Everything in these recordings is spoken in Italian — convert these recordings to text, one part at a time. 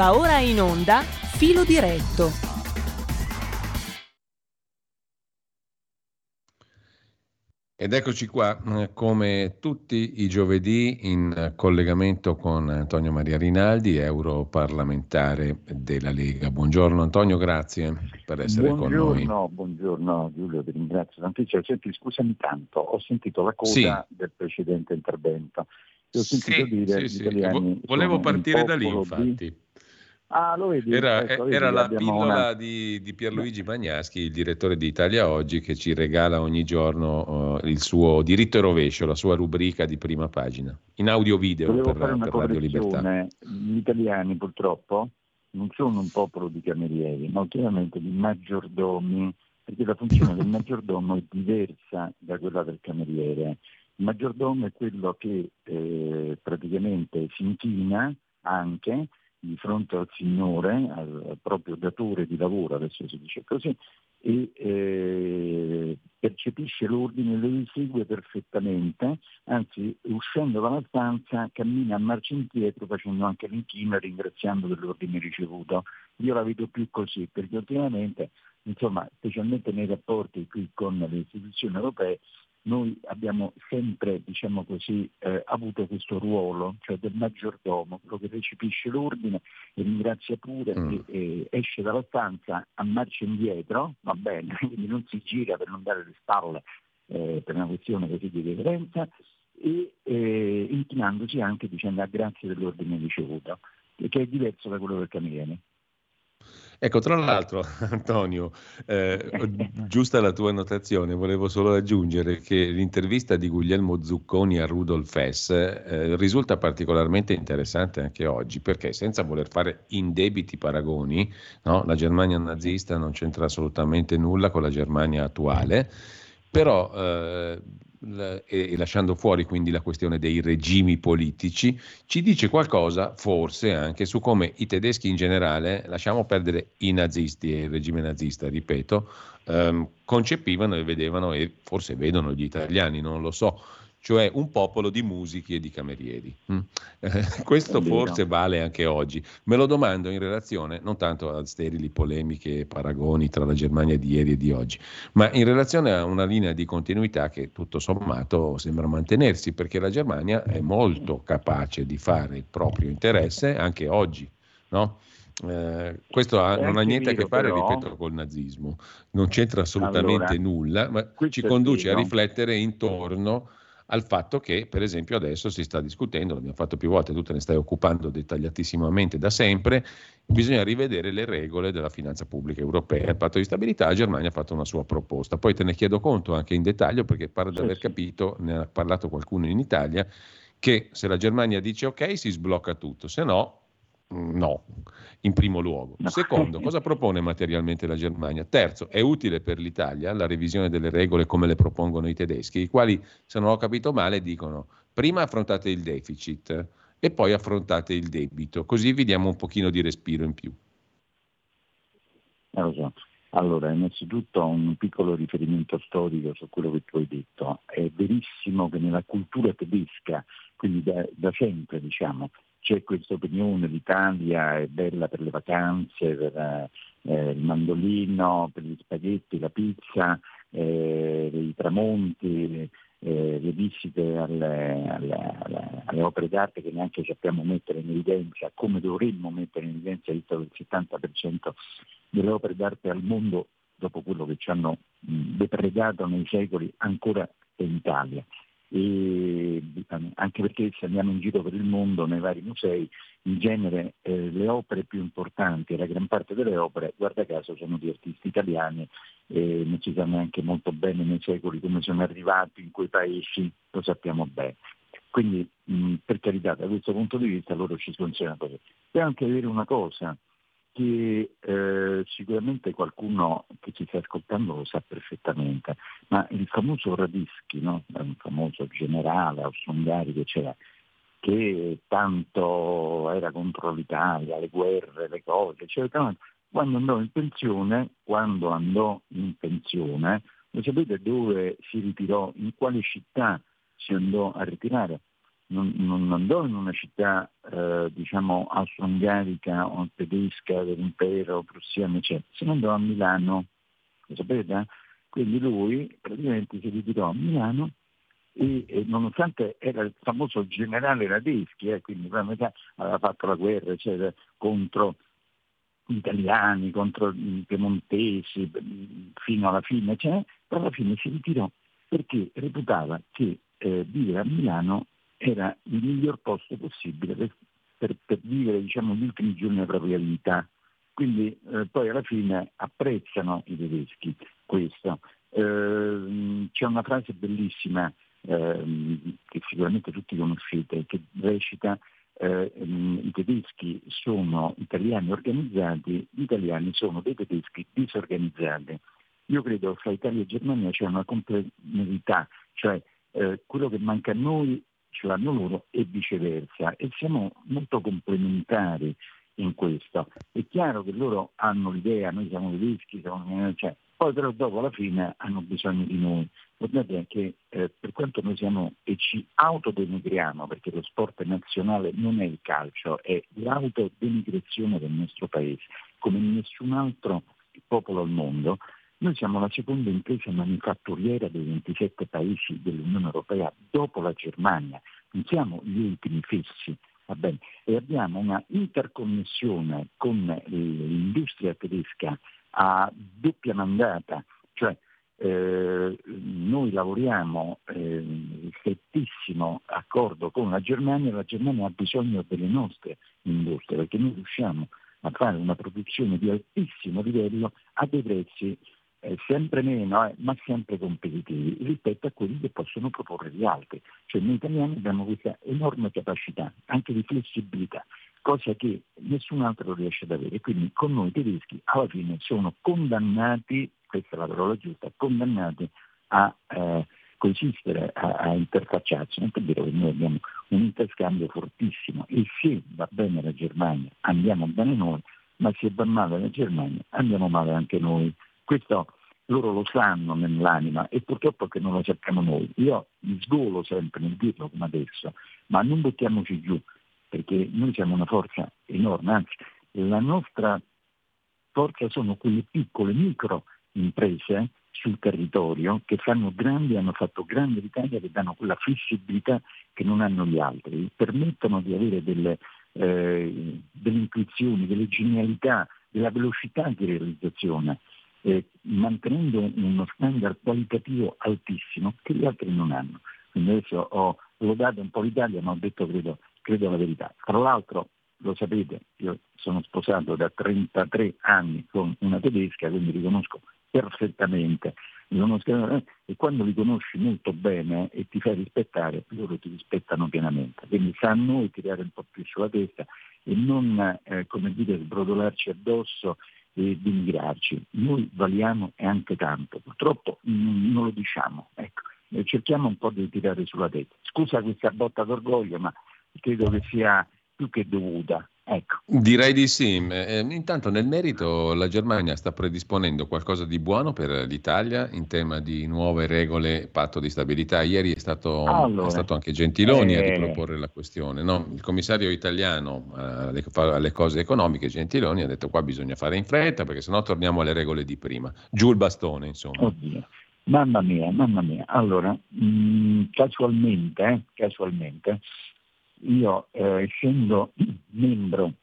Va ora in onda Filo diretto. Ed eccoci qua, eh, come tutti i giovedì, in collegamento con Antonio Maria Rinaldi, europarlamentare della Lega. Buongiorno Antonio, grazie per essere buongiorno, con noi. Buongiorno Giulio, ti ringrazio tantissimo. Senti, scusami tanto, ho sentito la coda sì. del precedente intervento. Ho sentito sì, dire sì, sì. Volevo partire da lì, infatti. Di Ah, lo vedi? Era, ecco, vedi, era la pillola una... di, di, Pierluigi Bagnaschi, il direttore di Italia Oggi, che ci regala ogni giorno uh, il suo diritto e rovescio, la sua rubrica di prima pagina, in audio video Volevo per, per Radio Libertà. Gli italiani purtroppo non sono un popolo di camerieri, ma ultimamente di maggiordomi, perché la funzione del maggiordomo è diversa da quella del cameriere. Il maggiordomo è quello che eh, praticamente si inchina anche di fronte al Signore, al, proprio datore di lavoro, adesso si dice così, e eh, percepisce l'ordine, lo esegue perfettamente, anzi uscendo dalla stanza cammina a marcia indietro facendo anche l'inchino e ringraziando dell'ordine ricevuto. Io la vedo più così, perché ultimamente, insomma, specialmente nei rapporti qui con le istituzioni europee, noi abbiamo sempre, diciamo così, eh, avuto questo ruolo, cioè del maggiordomo, quello che recepisce l'ordine e ringrazia pure mm. e, e, esce dalla stanza a marcia indietro, va bene, quindi non si gira per non dare le spalle eh, per una questione così di reverenza, e eh, inchinandosi anche dicendo ah, grazie dell'ordine ricevuto, che è diverso da quello del cameriere. Ecco, tra l'altro, Antonio, eh, giusta la tua annotazione, volevo solo aggiungere che l'intervista di Guglielmo Zucconi a Rudolf Hess eh, risulta particolarmente interessante anche oggi, perché senza voler fare indebiti paragoni, no? la Germania nazista non c'entra assolutamente nulla con la Germania attuale, però eh, e lasciando fuori quindi la questione dei regimi politici, ci dice qualcosa forse anche su come i tedeschi in generale, lasciamo perdere i nazisti e il regime nazista, ripeto, ehm, concepivano e vedevano e forse vedono gli italiani, non lo so, cioè un popolo di musichi e di camerieri. Mm. Eh, questo forse vale anche oggi. Me lo domando in relazione non tanto a sterili polemiche e paragoni tra la Germania di ieri e di oggi, ma in relazione a una linea di continuità che tutto sommato sembra mantenersi, perché la Germania è molto capace di fare il proprio interesse anche oggi. No? Eh, questo ha, non ha niente a che fare, però, ripeto, col nazismo, non c'entra assolutamente allora, nulla, ma ci conduce a riflettere intorno al fatto che, per esempio, adesso si sta discutendo, l'abbiamo fatto più volte, tu te ne stai occupando dettagliatissimamente da sempre, bisogna rivedere le regole della finanza pubblica europea. Il patto di stabilità, la Germania ha fatto una sua proposta. Poi te ne chiedo conto anche in dettaglio, perché pare di aver capito, ne ha parlato qualcuno in Italia, che se la Germania dice ok si sblocca tutto, se no Mm, no, in primo luogo. Secondo, cosa propone materialmente la Germania? Terzo, è utile per l'Italia la revisione delle regole come le propongono i tedeschi, i quali, se non ho capito male, dicono prima affrontate il deficit e poi affrontate il debito, così vi diamo un pochino di respiro in più. Eh, allora, innanzitutto un piccolo riferimento storico su quello che tu hai detto. È verissimo che nella cultura tedesca, quindi da, da sempre diciamo, c'è questa opinione, l'Italia è bella per le vacanze, per eh, il mandolino, per gli spaghetti, la pizza, eh, i tramonti, eh, le visite alle, alle, alle, alle, opere d'arte che neanche sappiamo mettere in evidenza, come dovremmo mettere in evidenza, il 70% delle opere d'arte al mondo, dopo quello che ci hanno depredato nei secoli, ancora in Italia e anche perché se andiamo in giro per il mondo nei vari musei, in genere eh, le opere più importanti, la gran parte delle opere, guarda caso, sono di artisti italiani e non si sa neanche molto bene nei secoli come sono arrivati in quei paesi, lo sappiamo bene. Quindi mh, per carità, da questo punto di vista loro ci funzionano così. E anche avere una cosa, che eh, sicuramente qualcuno che ci sta ascoltando lo sa perfettamente, ma il famoso Radischi, no? un famoso generale austro-ungarico c'era, che tanto era contro l'Italia, le guerre, le cose, eccetera, quando andò in pensione, quando andò in pensione, lo sapete dove si ritirò, in quale città si andò a ritirare? Non, non andò in una città eh, diciamo austro-ungarica o tedesca dell'impero prussiano, eccetera, se ne andò a Milano, lo sapete? Quindi lui praticamente si ritirò a Milano e, e, nonostante era il famoso generale Radeschi, eh, quindi aveva fatto la guerra eccetera, contro gli italiani, contro i piemontesi fino alla fine, però alla fine si ritirò perché reputava che eh, vivere a Milano era il miglior posto possibile per, per, per vivere diciamo, gli ultimi giorni della propria vita. Quindi eh, poi alla fine apprezzano i tedeschi questo. Eh, c'è una frase bellissima ehm, che sicuramente tutti conoscete, che recita eh, i tedeschi sono italiani organizzati, gli italiani sono dei tedeschi disorganizzati. Io credo che fra Italia e Germania c'è una complementarietà, cioè eh, quello che manca a noi ce l'hanno loro e viceversa e siamo molto complementari in questo. È chiaro che loro hanno l'idea, noi siamo tedeschi, siamo, cioè, poi però dopo alla fine hanno bisogno di noi. Guardate che eh, per quanto noi siamo e ci autodenigriamo, perché lo sport nazionale non è il calcio, è l'autodenigrazione del nostro paese, come nessun altro popolo al mondo, noi siamo la seconda impresa manifatturiera dei 27 paesi dell'Unione Europea dopo la Germania, non siamo gli ultimi fessi. E abbiamo una interconnessione con l'industria tedesca a doppia mandata, cioè eh, noi lavoriamo eh, strettissimo accordo con la Germania la Germania ha bisogno delle nostre industrie perché noi riusciamo a fare una produzione di altissimo livello a dei prezzi eh, sempre meno, eh, ma sempre competitivi rispetto a quelli che possono proporre gli altri. Cioè noi italiani abbiamo questa enorme capacità anche di flessibilità, cosa che nessun altro riesce ad avere. Quindi con noi tedeschi alla fine sono condannati, questa è la parola giusta, condannati a eh, coesistere, a, a interfacciarsi. Non è vero che noi abbiamo un interscambio fortissimo e se va bene la Germania andiamo bene noi, ma se va male la Germania andiamo male anche noi. Questo loro lo sanno nell'anima e purtroppo che non lo sappiamo noi. Io mi sgolo sempre nel dirlo come adesso, ma non buttiamoci giù, perché noi siamo una forza enorme, anzi la nostra forza sono quelle piccole, micro imprese sul territorio che fanno grandi, hanno fatto grande l'Italia, che danno quella flessibilità che non hanno gli altri, permettono di avere delle, eh, delle intuizioni, delle genialità, della velocità di realizzazione eh, mantenendo uno standard qualitativo altissimo che gli altri non hanno. Quindi adesso ho lodato un po' l'Italia ma ho detto credo, credo la verità. Tra l'altro lo sapete, io sono sposato da 33 anni con una tedesca, quindi riconosco perfettamente eh, e quando li conosci molto bene e ti fai rispettare, loro ti rispettano pienamente. Quindi sa a noi tirare un po' più sulla testa e non eh, come dire, sbrodolarci addosso e denigrarci. Noi valiamo e anche tanto, purtroppo non lo diciamo. Ecco. Cerchiamo un po' di tirare sulla testa. Scusa questa botta d'orgoglio, ma credo che sia più che dovuta. Ecco. Direi di sì. Eh, intanto nel merito la Germania sta predisponendo qualcosa di buono per l'Italia in tema di nuove regole patto di stabilità. Ieri è stato, allora, è stato anche Gentiloni eh, a riproporre la questione. No? Il commissario italiano eh, alle cose economiche, Gentiloni, ha detto qua bisogna fare in fretta perché sennò torniamo alle regole di prima. Giù il bastone, insomma. Oddio. Mamma mia, mamma mia. Allora, mh, mm, casualmente, eh, casualmente io eh, essendo membro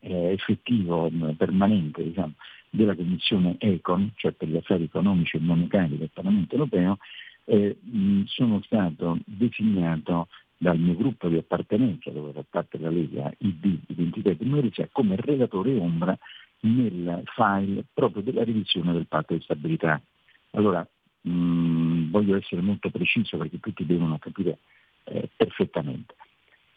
eh, effettivo, permanente diciamo, della Commissione Econ, cioè per gli affari economici e monetari del Parlamento europeo, eh, mh, sono stato designato dal mio gruppo di appartenenza, dove fa parte la Lega ID Identità e Democrazia, come relatore ombra nel file proprio della revisione del patto di stabilità. Allora, mh, voglio essere molto preciso perché tutti devono capire eh, perfettamente.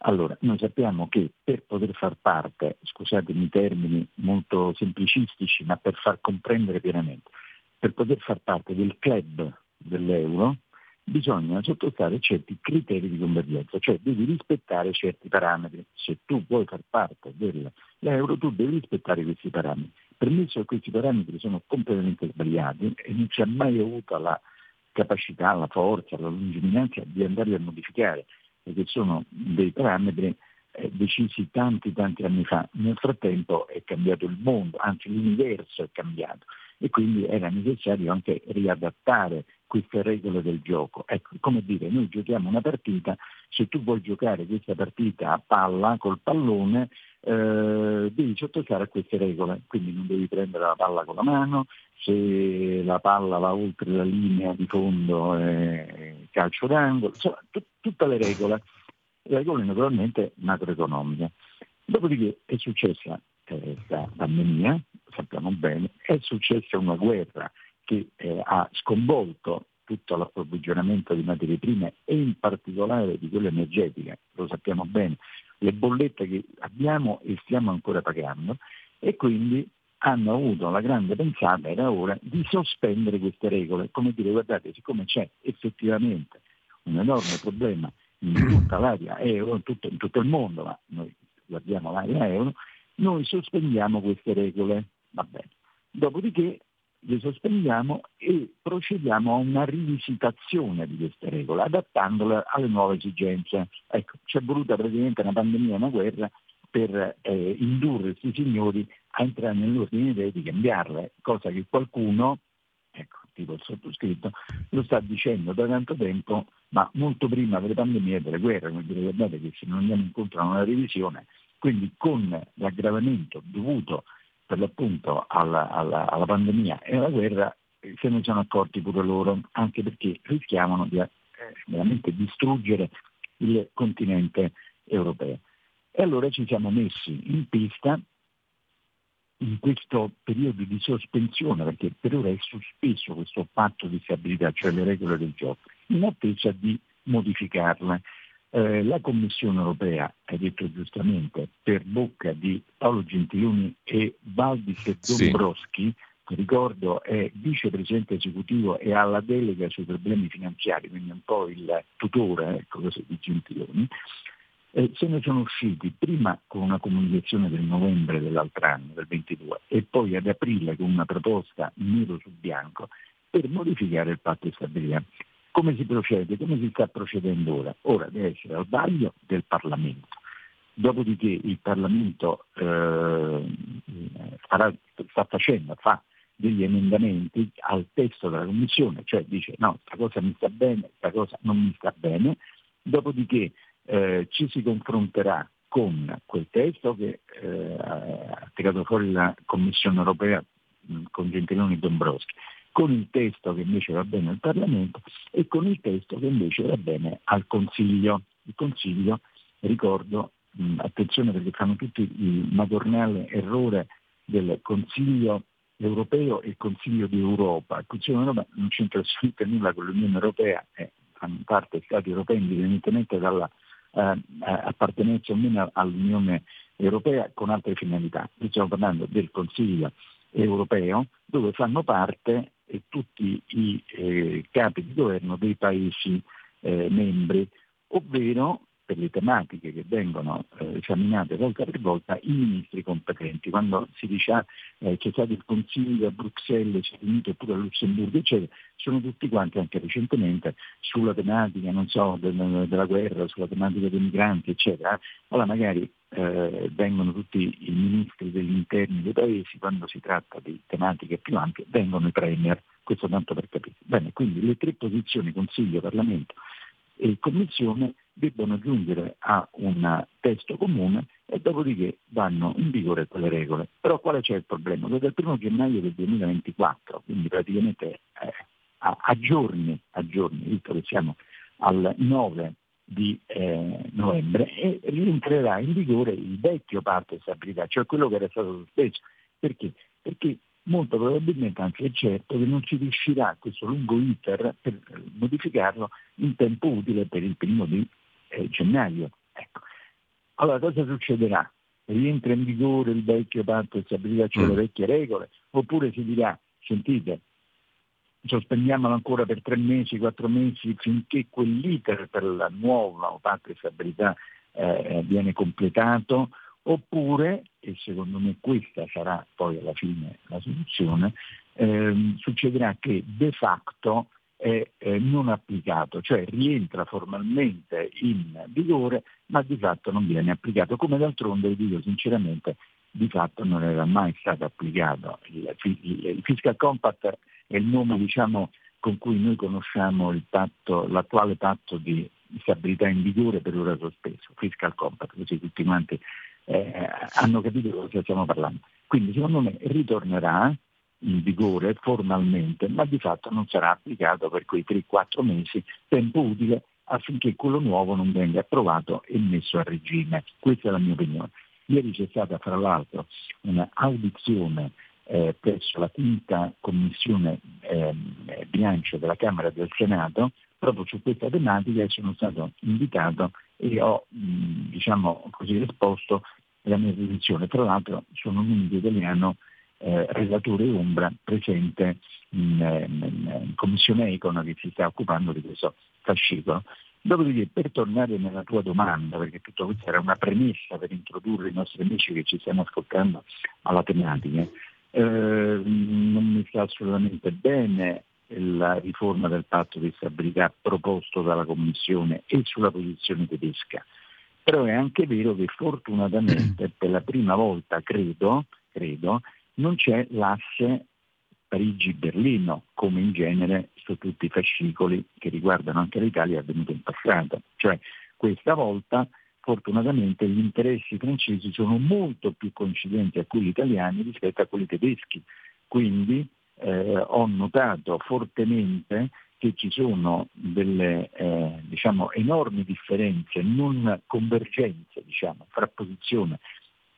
Allora, noi sappiamo che per poter far parte, scusatemi i termini molto semplicistici, ma per far comprendere pienamente, per poter far parte del club dell'euro bisogna sottostare certi criteri di convergenza, cioè devi rispettare certi parametri. Se tu vuoi far parte dell'euro tu devi rispettare questi parametri. Permesso che questi parametri sono completamente sbagliati e non si è mai avuta la capacità, la forza, la lungimiranza di andarli a modificare perché sono dei parametri eh, decisi tanti tanti anni fa. Nel frattempo è cambiato il mondo, anzi l'universo è cambiato e quindi era necessario anche riadattare queste regole del gioco. Ecco, come dire, noi giochiamo una partita, se tu vuoi giocare questa partita a palla col pallone, eh, devi sottostare a queste regole, quindi non devi prendere la palla con la mano, se la palla va oltre la linea di fondo è calcio d'angolo, insomma t- tutte le regole, regole naturalmente macroeconomiche. Dopodiché è successa eh, pandemia, sappiamo bene, è successa una guerra che eh, ha sconvolto tutto l'approvvigionamento di materie prime e in particolare di quelle energetiche, lo sappiamo bene, le bollette che abbiamo e stiamo ancora pagando e quindi hanno avuto la grande pensata, era ora, di sospendere queste regole, come dire guardate, siccome c'è effettivamente un enorme problema in tutta l'area euro, in tutto, in tutto il mondo, ma noi guardiamo l'area euro, noi sospendiamo queste regole, va bene. Dopodiché le sospendiamo e procediamo a una rivisitazione di queste regole, adattandole alle nuove esigenze. Ecco, ci è voluta praticamente una pandemia, una guerra per eh, indurre questi signori a entrare nell'ordine idea di cambiarle, cosa che qualcuno, ecco, tipo il sottoscritto, lo sta dicendo da tanto tempo, ma molto prima delle pandemie e delle guerre, quindi ricordate che se non andiamo incontro a una revisione quindi con l'aggravamento dovuto per l'appunto alla, alla, alla pandemia e alla guerra se ne sono accorti pure loro, anche perché rischiavano di eh, veramente distruggere il continente europeo. E allora ci siamo messi in pista in questo periodo di sospensione, perché per ora è sospeso questo patto di stabilità, cioè le regole del gioco, in attesa di modificarle. Eh, la Commissione europea, hai detto giustamente, per bocca di Paolo Gentiloni e Valdis Dombrovski, sì. che ricordo è vicepresidente esecutivo e ha la delega sui problemi finanziari, quindi un po' il tutore ecco di Gentiloni, eh, se ne sono usciti prima con una comunicazione del novembre dell'altro anno, del 22, e poi ad aprile con una proposta nero su bianco per modificare il patto di stabilità. Come si procede? Come si sta procedendo ora? Ora deve essere al vaglio del Parlamento. Dopodiché il Parlamento eh, farà, sta facendo, fa degli emendamenti al testo della Commissione, cioè dice no, questa cosa mi sta bene, questa cosa non mi sta bene, dopodiché eh, ci si confronterà con quel testo che eh, ha tirato fuori la Commissione europea mh, con Gentiloni e Dombrowski con il testo che invece va bene al Parlamento e con il testo che invece va bene al Consiglio. Il Consiglio, ricordo, mh, attenzione perché fanno tutti il madornale errore del Consiglio europeo e il Consiglio d'Europa. Il Consiglio d'Europa non c'entra assolutamente nulla con l'Unione Europea, è, fanno parte Stati europei indipendentemente dalla eh, appartenenza o meno all'Unione Europea con altre finalità. Qui stiamo parlando del Consiglio europeo dove fanno parte e tutti i eh, capi di governo dei Paesi eh, membri, ovvero per le tematiche che vengono eh, esaminate volta per volta i ministri competenti. Quando si dice ah, eh, c'è stato il Consiglio a Bruxelles, si è riunito pure a Lussemburgo, eccetera, sono tutti quanti anche recentemente sulla tematica, so, del, della guerra, sulla tematica dei migranti, eccetera. Allora magari eh, vengono tutti i ministri degli interni dei paesi, quando si tratta di tematiche più ampie, vengono i premier, questo tanto per capire. Bene, quindi le tre posizioni, Consiglio, Parlamento e Commissione, debbono giungere a un testo comune e dopodiché vanno in vigore quelle regole. Però quale c'è il problema? Che dal 1 gennaio del 2024, quindi praticamente eh, a, a, giorni, a giorni, visto che siamo al 9 di eh, novembre, e rientrerà in vigore il vecchio patto di stabilità, cioè quello che era stato sospeso. Perché? Perché molto probabilmente, anche è certo, che non si riuscirà questo lungo iter per modificarlo in tempo utile per il primo di eh, gennaio. Ecco. Allora cosa succederà? Rientra in vigore il vecchio patto di stabilità, cioè mm. le vecchie regole, oppure si dirà, sentite, sospendiamolo ancora per tre mesi, quattro mesi, finché quell'iter per la nuova patto di stabilità eh, viene completato, oppure, e secondo me questa sarà poi alla fine la soluzione, ehm, succederà che de facto è non applicato, cioè rientra formalmente in vigore ma di fatto non viene applicato, come d'altronde dico sinceramente di fatto non era mai stato applicato. Il, il, il Fiscal Compact è il nome diciamo, con cui noi conosciamo patto, l'attuale patto di stabilità in vigore per ora sospeso, Fiscal Compact, così tutti quanti eh, hanno capito di cosa stiamo parlando. Quindi secondo me ritornerà in vigore formalmente, ma di fatto non sarà applicato per quei 3-4 mesi, tempo utile affinché quello nuovo non venga approvato e messo a regime. Questa è la mia opinione. Ieri c'è stata fra l'altro un'audizione eh, presso la quinta commissione eh, bilancio della Camera del Senato proprio su questa tematica e sono stato invitato e ho mh, diciamo così, risposto la mia posizione. Tra l'altro sono l'unico italiano eh, relatore ombra presente in, eh, in, in, Commissione Econ che si sta occupando di questo fascicolo. Dopodiché, per tornare nella tua domanda, perché tutto questo era una premessa per introdurre i nostri amici che ci stiamo ascoltando alla tematica, eh, non mi sta assolutamente bene la riforma del patto di stabilità proposto dalla Commissione e sulla posizione tedesca. Però è anche vero che fortunatamente per la prima volta, credo, credo non c'è l'asse Parigi-Berlino, come in genere su tutti i fascicoli che riguardano anche l'Italia è avvenuto in passato. Cioè questa volta fortunatamente gli interessi francesi sono molto più coincidenti a quelli italiani rispetto a quelli tedeschi. Quindi eh, ho notato fortemente che ci sono delle eh, diciamo, enormi differenze, non convergenze diciamo, fra posizione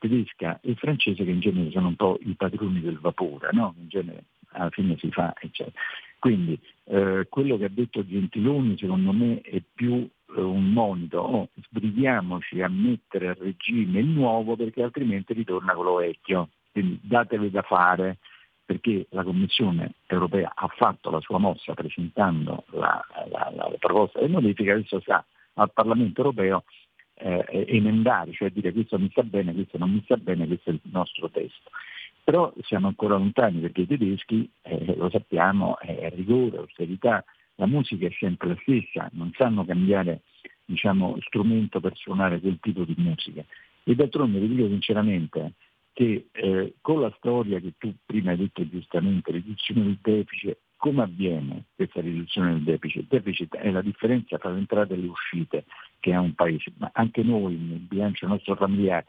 tedesca e francese che in genere sono un po' i padroni del vapore, no? in genere alla fine si fa, eccetera. Quindi eh, quello che ha detto Gentiloni secondo me è più eh, un monito, oh, sbrighiamoci a mettere a regime il nuovo perché altrimenti ritorna quello vecchio, quindi datevi da fare perché la Commissione europea ha fatto la sua mossa presentando la, la, la proposta di modifica, adesso sta al Parlamento europeo eh, emendare, cioè dire questo mi sta bene, questo non mi sta bene, questo è il nostro testo. Però siamo ancora lontani perché i tedeschi, eh, lo sappiamo, è rigore, austerità, la musica è sempre la stessa, non sanno cambiare diciamo, strumento per suonare quel tipo di musica. E d'altronde vi dico sinceramente che eh, con la storia che tu prima hai detto giustamente, riduzione del deficit, come avviene questa riduzione del deficit? Il deficit è la differenza tra le entrate e le uscite che ha un paese, ma anche noi nel bilancio nostro familiare.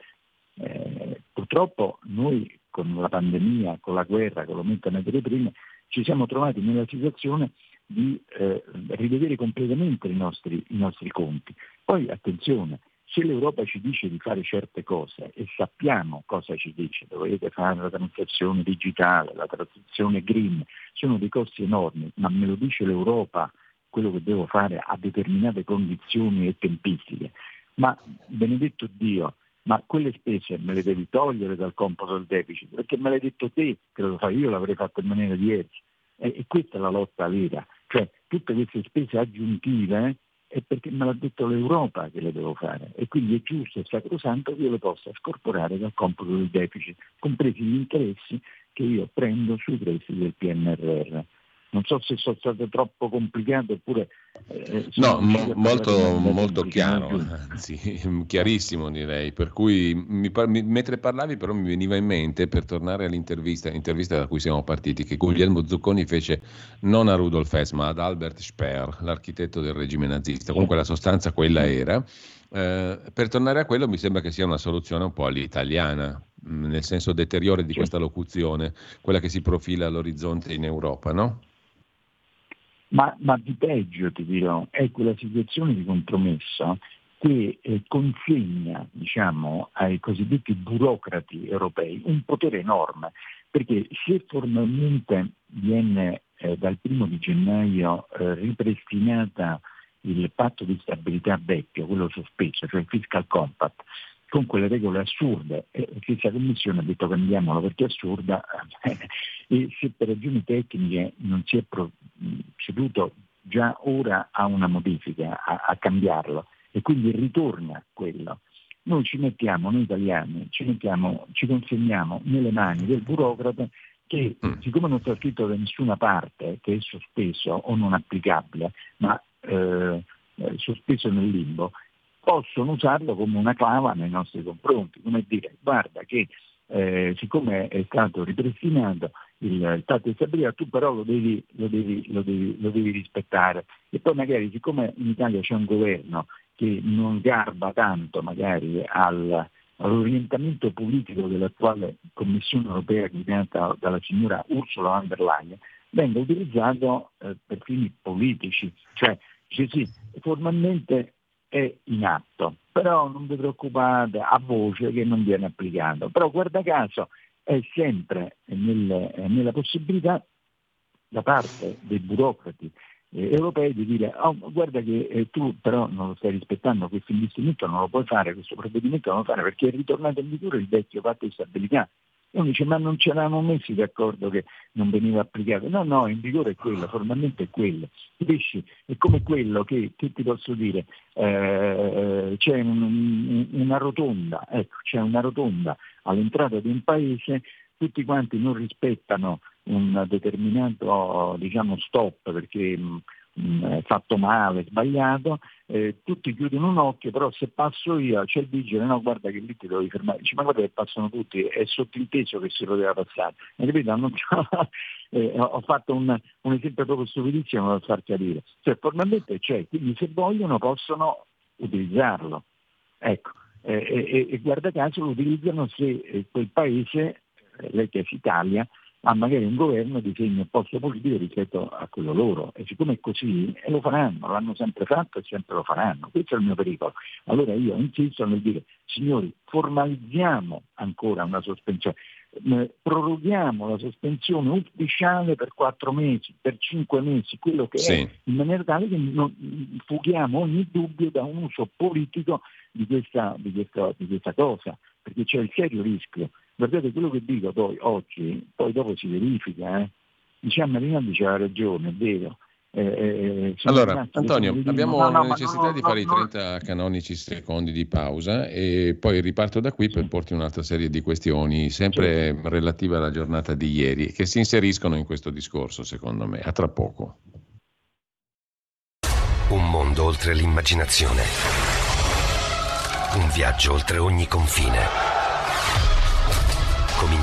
Eh, purtroppo noi con la pandemia, con la guerra, con l'aumento delle materie prime, ci siamo trovati nella situazione di eh, rivedere completamente i nostri, i nostri conti. Poi attenzione, se l'Europa ci dice di fare certe cose e sappiamo cosa ci dice, dovete fare la transizione digitale, la transizione green, sono dei costi enormi, ma me lo dice l'Europa quello che devo fare a determinate condizioni e tempistiche. Ma benedetto Dio, ma quelle spese me le devi togliere dal computo del deficit, perché me l'hai detto te che lo fai, io l'avrei fatto in maniera diversa. E, e questa è la lotta vera, cioè tutte queste spese aggiuntive è perché me l'ha detto l'Europa che le devo fare e quindi è giusto e sacrosanto che io le possa scorporare dal computo del deficit, compresi gli interessi che io prendo sui prestiti del PNRR. Non so se sono state troppo complicate oppure... Eh, no, mo- molto, molto chiaro, anzi chiarissimo direi, per cui mi par- mi, mentre parlavi però mi veniva in mente, per tornare all'intervista, l'intervista da cui siamo partiti, che Guglielmo Zucconi fece non a Rudolf Hess ma ad Albert Speer, l'architetto del regime nazista, comunque la sostanza quella era. Eh, per tornare a quello mi sembra che sia una soluzione un po' all'italiana, nel senso deteriore di questa locuzione, quella che si profila all'orizzonte in Europa, no? Ma, ma di peggio ti dirò, è quella situazione di compromesso che eh, consegna diciamo, ai cosiddetti burocrati europei un potere enorme, perché se formalmente viene eh, dal primo di gennaio eh, ripristinata il patto di stabilità vecchio, quello sospeso, cioè il fiscal compact, con quelle regole assurde. E stessa Commissione ha detto cambiamolo perché è assurda e se per ragioni tecniche non si è ceduto già ora a una modifica, a, a cambiarlo e quindi ritorna quello. Noi ci mettiamo, noi italiani, ci, mettiamo, ci consegniamo nelle mani del burocrate che che mm. siccome non sta scritto da nessuna parte che è sospeso o non applicabile, ma eh, eh, sospeso nel limbo, possono usarlo come una clava nei nostri confronti, come dire guarda che eh, siccome è stato ripristinato il, patto di stabilità, tu però lo devi, lo, devi, lo, devi, lo devi, rispettare. E poi magari siccome in Italia c'è un governo che non garba tanto magari al, all'orientamento politico dell'attuale Commissione europea guidata dalla signora Ursula von der Leyen, venga utilizzato eh, per fini politici. Cioè, dice sì, formalmente è in atto, però non vi preoccupate a voce che non viene applicato. Però guarda caso è sempre nel, nella possibilità da parte dei burocrati eh, europei di dire oh, guarda che eh, tu però non lo stai rispettando, questo investimento non lo puoi fare, questo provvedimento non lo puoi fare perché è ritornato in vigore il vecchio patto di stabilità uno dice ma non ci eravamo messi d'accordo che non veniva applicato. No, no, in vigore è quello, formalmente è quello. Capisci? È come quello che, che ti posso dire, eh, c'è un, una rotonda, ecco, c'è una rotonda all'entrata di un paese, tutti quanti non rispettano un determinato diciamo, stop perché mh, fatto male, sbagliato, eh, tutti chiudono un occhio, però se passo io c'è il vigile, no guarda che lì ti devi fermare, dice ma guarda che passano tutti, è sottinteso che si poteva passare, e capito? Non, eh, ho fatto un, un, esempio proprio stupidissimo da far capire, cioè formalmente c'è, quindi se vogliono possono utilizzarlo, ecco, eh, e, e, guarda caso lo utilizzano se eh, quel paese, eh, lei che è Italia, ha magari un governo di segno opposto politico rispetto a quello loro e siccome è così e lo faranno, l'hanno sempre fatto e sempre lo faranno, questo è il mio pericolo. Allora io insisto nel dire signori formalizziamo ancora una sospensione, eh, proroghiamo la sospensione ufficiale per quattro mesi, per cinque mesi, quello che sì. è, in maniera tale che non, fughiamo ogni dubbio da un uso politico di questa, di questa, di questa cosa, perché c'è il serio rischio Guardate quello che dico poi oggi, poi dopo si verifica, eh. diciamo Rinaldi c'ha ragione, è vero. Eh, eh, eh allora, Antonio, abbiamo no, no, la necessità no, di fare i 30 canonici secondi di pausa e poi riparto da qui per porti un'altra serie di questioni, sempre certo. relative alla giornata di ieri, che si inseriscono in questo discorso, secondo me. A tra poco. Un mondo oltre l'immaginazione. Un viaggio oltre ogni confine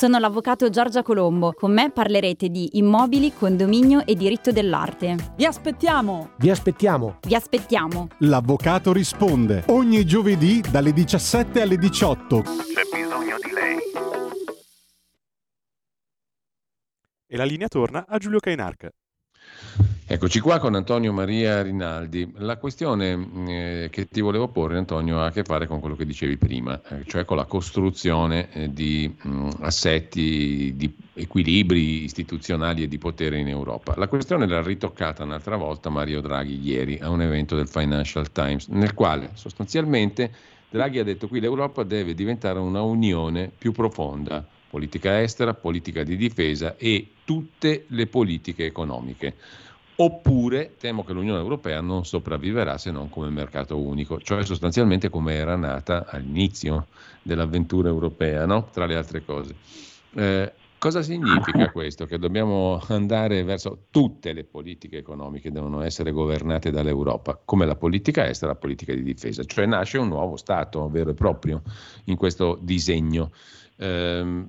Sono l'avvocato Giorgia Colombo. Con me parlerete di immobili, condominio e diritto dell'arte. Vi aspettiamo! Vi aspettiamo! Vi aspettiamo! L'avvocato risponde ogni giovedì dalle 17 alle 18. C'è bisogno di lei. E la linea torna a Giulio Cainarca. Eccoci qua con Antonio Maria Rinaldi. La questione eh, che ti volevo porre, Antonio, ha a che fare con quello che dicevi prima, eh, cioè con la costruzione eh, di mh, assetti, di equilibri istituzionali e di potere in Europa. La questione l'ha ritoccata un'altra volta Mario Draghi ieri a un evento del Financial Times, nel quale sostanzialmente Draghi ha detto qui l'Europa deve diventare una unione più profonda, politica estera, politica di difesa e tutte le politiche economiche oppure temo che l'Unione Europea non sopravviverà se non come mercato unico, cioè sostanzialmente come era nata all'inizio dell'avventura europea, no? tra le altre cose. Eh, cosa significa questo? Che dobbiamo andare verso tutte le politiche economiche devono essere governate dall'Europa, come la politica estera, la politica di difesa, cioè nasce un nuovo Stato vero e proprio in questo disegno. Eh,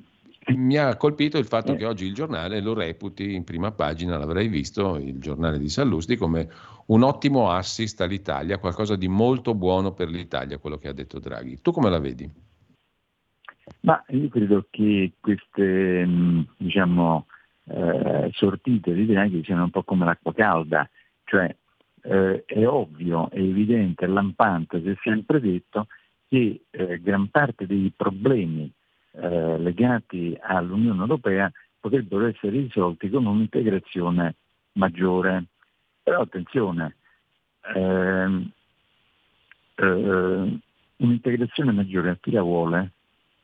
mi ha colpito il fatto che oggi il giornale lo reputi in prima pagina, l'avrei visto, il giornale di Sallusti, come un ottimo assist all'Italia, qualcosa di molto buono per l'Italia, quello che ha detto Draghi. Tu come la vedi? Ma io credo che queste, diciamo, eh, sortite di Draghi siano un po' come l'acqua calda, cioè eh, è ovvio, è evidente, è lampante, si è sempre detto che eh, gran parte dei problemi eh, legati all'Unione Europea potrebbero essere risolti con un'integrazione maggiore. Però attenzione, ehm, eh, un'integrazione maggiore a chi la vuole?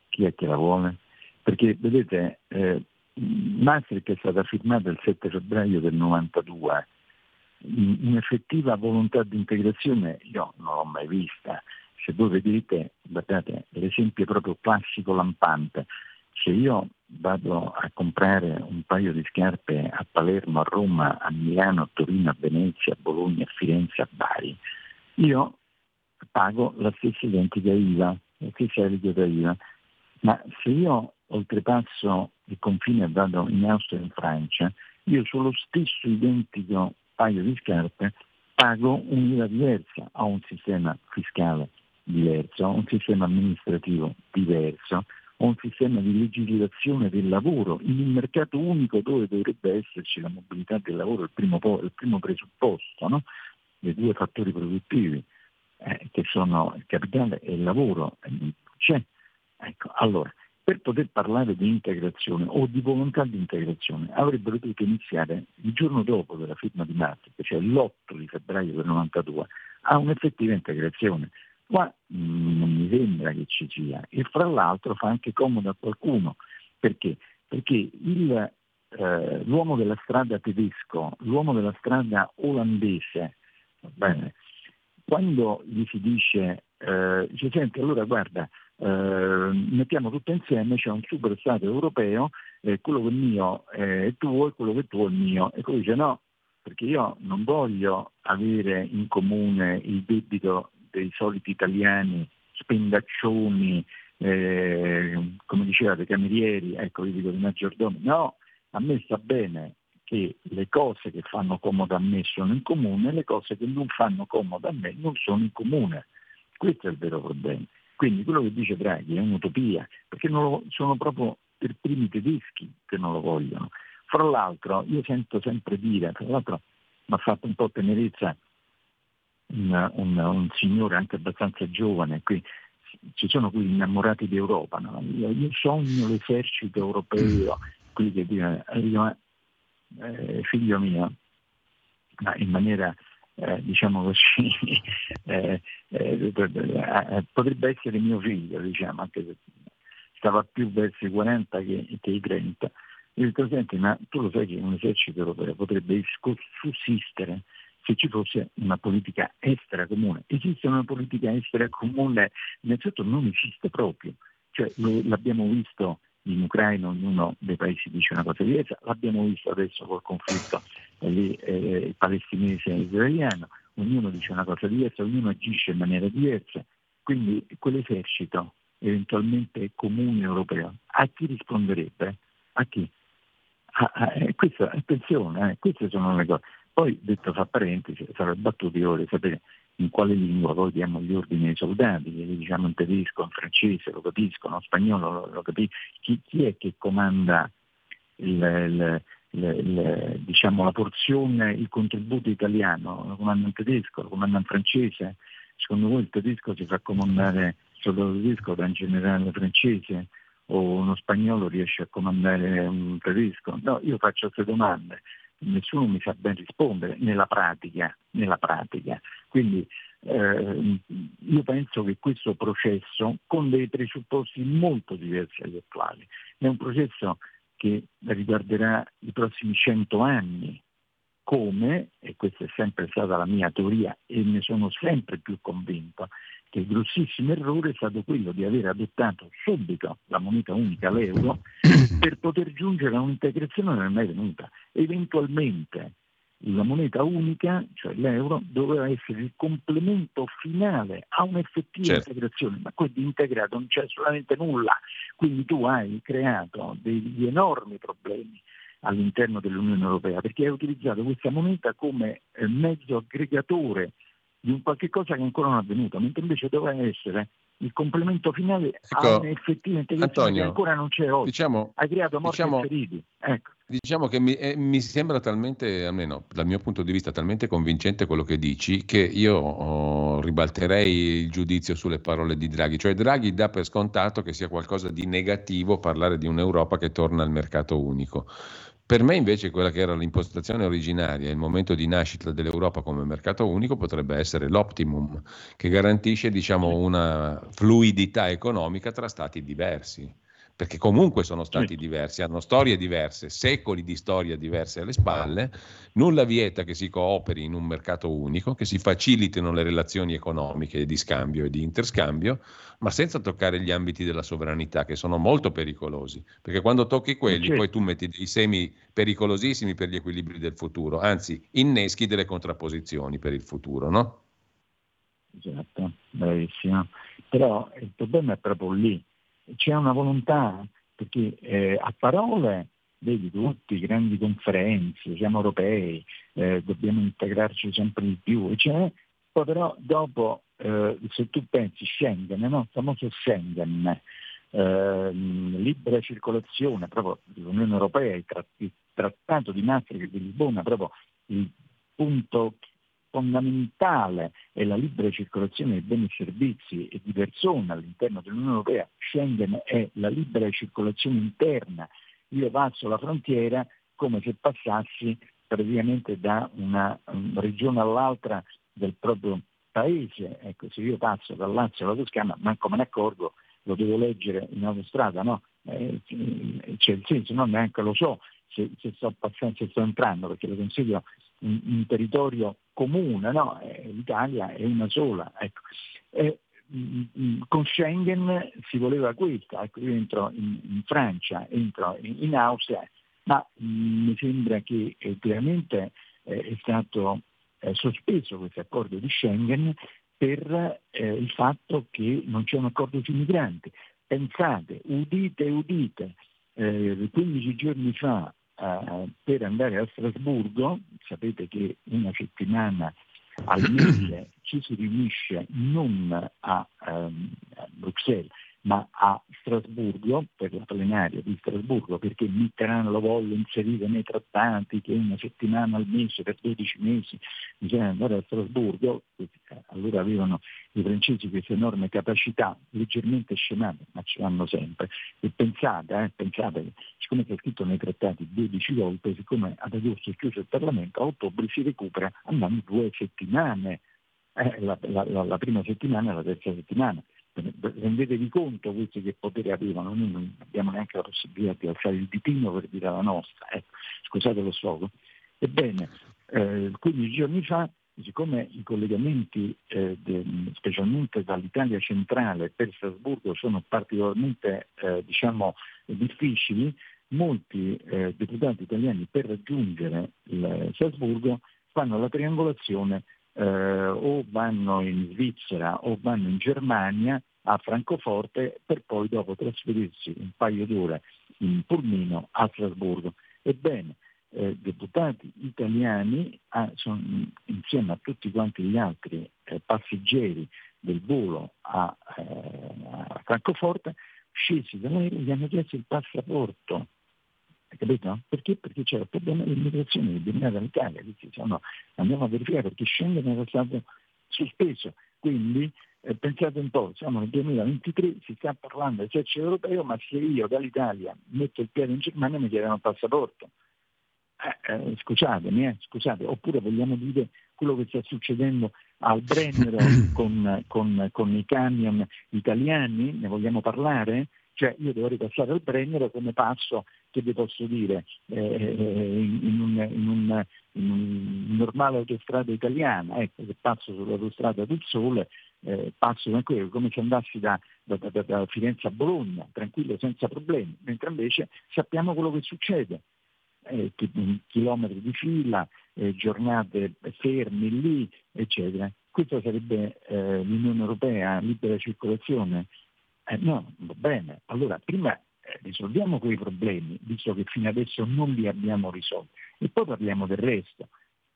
Chi è che la vuole? Perché vedete, eh, Maastricht è stata firmata il 7 febbraio del 92, un'effettiva volontà di integrazione io non l'ho mai vista. Se voi vedete, guardate, l'esempio è proprio classico lampante. Se io vado a comprare un paio di scarpe a Palermo, a Roma, a Milano, a Torino, a Venezia, a Bologna, a Firenze, a Bari, io pago la stessa identica IVA, la stessa aliquota IVA. Ma se io oltrepasso il confine e vado in Austria e in Francia, io sullo stesso identico paio di scarpe pago un'IVA diversa, ho un sistema fiscale diverso, un sistema amministrativo diverso, un sistema di legislazione del lavoro in un mercato unico dove dovrebbe esserci la mobilità del lavoro, il primo, il primo presupposto, no? dei due fattori produttivi eh, che sono il capitale e il lavoro. C'è. Ecco, allora, per poter parlare di integrazione o di volontà di integrazione avrebbero dovuto iniziare il giorno dopo della firma di Maastricht, cioè l'8 di febbraio del 92, a un'effettiva integrazione. Qua mm, non mi sembra che ci sia e fra l'altro fa anche comodo a qualcuno. Perché? Perché il, eh, l'uomo della strada tedesco, l'uomo della strada olandese, bene, quando gli si dice, eh, dice senti allora guarda, eh, mettiamo tutto insieme, c'è un super Stato europeo, eh, quello che è mio è tuo e quello che è tuo è mio. E poi dice no, perché io non voglio avere in comune il debito dei soliti italiani, spendaccioni, eh, come diceva dei camerieri, ecco io dico dei maggiordomi, no, a me sta bene che le cose che fanno comodo a me sono in comune, le cose che non fanno comodo a me non sono in comune. Questo è il vero problema. Quindi quello che dice Draghi è un'utopia, perché lo, sono proprio per primi i tedeschi che non lo vogliono. Fra l'altro, io sento sempre dire, fra l'altro mi ha fatto un po' tenerezza un, un, un signore anche abbastanza giovane, qui ci sono qui innamorati d'Europa, no? io, io, sogno l'esercito europeo, qui che dicono, eh, figlio mio, ma in maniera eh, diciamo così, eh, eh, eh, potrebbe essere mio figlio, diciamo, anche se stava più verso i 40 che, che i 30. Io detto, senti, ma tu lo sai che un esercito europeo potrebbe sussistere se ci fosse una politica estera comune. Esiste una politica estera comune, innanzitutto non esiste proprio, cioè, l'abbiamo visto in Ucraina ognuno dei paesi dice una cosa diversa, l'abbiamo visto adesso col conflitto eh, eh, palestinese e israeliano, ognuno dice una cosa diversa, ognuno agisce in maniera diversa, quindi quell'esercito eventualmente comune europeo, a chi risponderebbe? A chi? A, a, eh, questa, attenzione, eh, queste sono le cose. Poi, detto fra parentesi, sarebbe battuto ore sapere in quale lingua poi diamo gli ordini ai soldati, li diciamo in tedesco, in francese, lo capiscono, in spagnolo lo, lo capisco. Chi, chi, è che comanda il, il, il, diciamo, la porzione, il contributo italiano? Lo comanda in tedesco, lo comanda in francese? Secondo voi il tedesco si fa comandare soldato tedesco da un generale francese? o uno spagnolo riesce a comandare un tedesco? No, io faccio queste domande nessuno mi sa ben rispondere nella pratica. Nella pratica. Quindi eh, io penso che questo processo, con dei presupposti molto diversi dagli attuali, è un processo che riguarderà i prossimi cento anni, come, e questa è sempre stata la mia teoria e ne sono sempre più convinto, che il grossissimo errore è stato quello di aver adottato subito la moneta unica, l'euro, per poter giungere a un'integrazione non è mai venuta. Eventualmente la moneta unica, cioè l'euro, doveva essere il complemento finale a un'effettiva certo. integrazione, ma qui di integrato non c'è assolutamente nulla. Quindi tu hai creato degli enormi problemi all'interno dell'Unione Europea perché hai utilizzato questa moneta come mezzo aggregatore di un qualche cosa che ancora non è avvenuto, mentre invece doveva essere il complemento finale Ecco, ha un'effettiva integrazione Antonio, che ancora non c'è oggi. Diciamo, Hai creato morti diciamo- feriti. Ecco. Diciamo che mi, eh, mi sembra talmente, almeno dal mio punto di vista, talmente convincente quello che dici che io oh, ribalterei il giudizio sulle parole di Draghi. Cioè Draghi dà per scontato che sia qualcosa di negativo parlare di un'Europa che torna al mercato unico. Per me invece quella che era l'impostazione originaria, il momento di nascita dell'Europa come mercato unico potrebbe essere l'optimum, che garantisce diciamo, una fluidità economica tra stati diversi perché comunque sono stati diversi, hanno storie diverse, secoli di storie diverse alle spalle, nulla vieta che si cooperi in un mercato unico, che si facilitino le relazioni economiche di scambio e di interscambio, ma senza toccare gli ambiti della sovranità, che sono molto pericolosi, perché quando tocchi quelli Certo. poi tu metti dei semi pericolosissimi per gli equilibri del futuro, anzi inneschi delle contrapposizioni per il futuro, no? Esatto, bravissimo. Però il problema è proprio lì. C'è una volontà, perché eh, a parole vedi tutti, grandi conferenze, siamo europei, eh, dobbiamo integrarci sempre di più, cioè, poi però dopo, eh, se tu pensi Schengen, no? il famoso Schengen, ehm, libera circolazione, proprio l'Unione Europea, il, tra- il trattato di Maastricht di Lisbona, proprio il punto fondamentale è la libera circolazione di beni e servizi e di persone all'interno dell'Unione Europea, Schengen è la libera circolazione interna. Io passo la frontiera come se passassi praticamente da una regione all'altra del proprio paese. Ecco, se io passo dal Lazio alla Toscana, manco me ne accorgo, lo devo leggere in autostrada, no? Eh, c'è il senso, no? neanche lo so se, se sto passando, se sto entrando, perché lo considero un, un territorio comune, no? Eh, l'Italia è una sola. Ecco. Eh, mh, mh, con Schengen si voleva questo, ecco, io entro in, in Francia, entro in, in Austria, ma mh, mi sembra che eh, chiaramente eh, è stato eh, sospeso questo accordo di Schengen per il fatto che non c'è un accordo sui migranti. Pensate, udite, udite, eh, 15 giorni fa eh, per andare a Strasburgo, sapete che una settimana al mese ci si riunisce non a, ehm, a Bruxelles ma a Strasburgo, per la plenaria di Strasburgo, perché Mitterrand lo volle inserire nei trattati che una settimana al mese per 12 mesi bisogna andare a Strasburgo, allora avevano i francesi questa enorme capacità, leggermente scemate, ma ce l'hanno sempre. E pensate, eh, pensate siccome è scritto nei trattati 12 volte, siccome ad agosto è chiuso il Parlamento, a ottobre si recupera andando due settimane, eh, la, la, la prima settimana e la terza settimana rendetevi conto questi che potere avevano, noi non abbiamo neanche la possibilità di alzare il ditino per dire la nostra, ecco, scusate lo sfogo. Ebbene, eh, 15 giorni fa, siccome i collegamenti eh, de, specialmente dall'Italia centrale per Strasburgo sono particolarmente eh, diciamo, difficili, molti eh, deputati italiani per raggiungere Strasburgo fanno la triangolazione eh, o vanno in Svizzera o vanno in Germania a Francoforte per poi dopo trasferirsi un paio d'ore in pulmino a Strasburgo. Ebbene, eh, deputati italiani ah, sono, insieme a tutti quanti gli altri eh, passeggeri del volo a, eh, a Francoforte scesi dall'aereo gli hanno chiesto il passaporto. Capito? Perché? Perché c'era il problema dell'immigrazione che veniva dall'Italia, quindi no, andiamo a verificare perché Schengen era stato sospeso. Quindi eh, pensate un po', siamo nel 2023, si sta parlando del esercito europeo, ma se io dall'Italia metto il piede in Germania mi chiedono il passaporto. Eh, eh, scusatemi, eh, scusate, oppure vogliamo dire quello che sta succedendo al Brennero con, con, con i camion italiani, ne vogliamo parlare? Cioè io devo ripassare al Brennero come passo, che vi posso dire, eh, in, un, in, un, in, un, normale autostrada italiana, ecco, che passo sull'autostrada del Sole, eh, passo tranquillo, come se andassi da, da, da, da, Firenze a Bologna, tranquillo, senza problemi, mentre invece sappiamo quello che succede. Eh, chilometri di fila, eh, giornate fermi lì, eccetera. Questa sarebbe eh, l'Unione Europea, libera circolazione? Eh, no, va bene. Allora, prima eh, risolviamo quei problemi, visto che fino adesso non li abbiamo risolti, e poi parliamo del resto.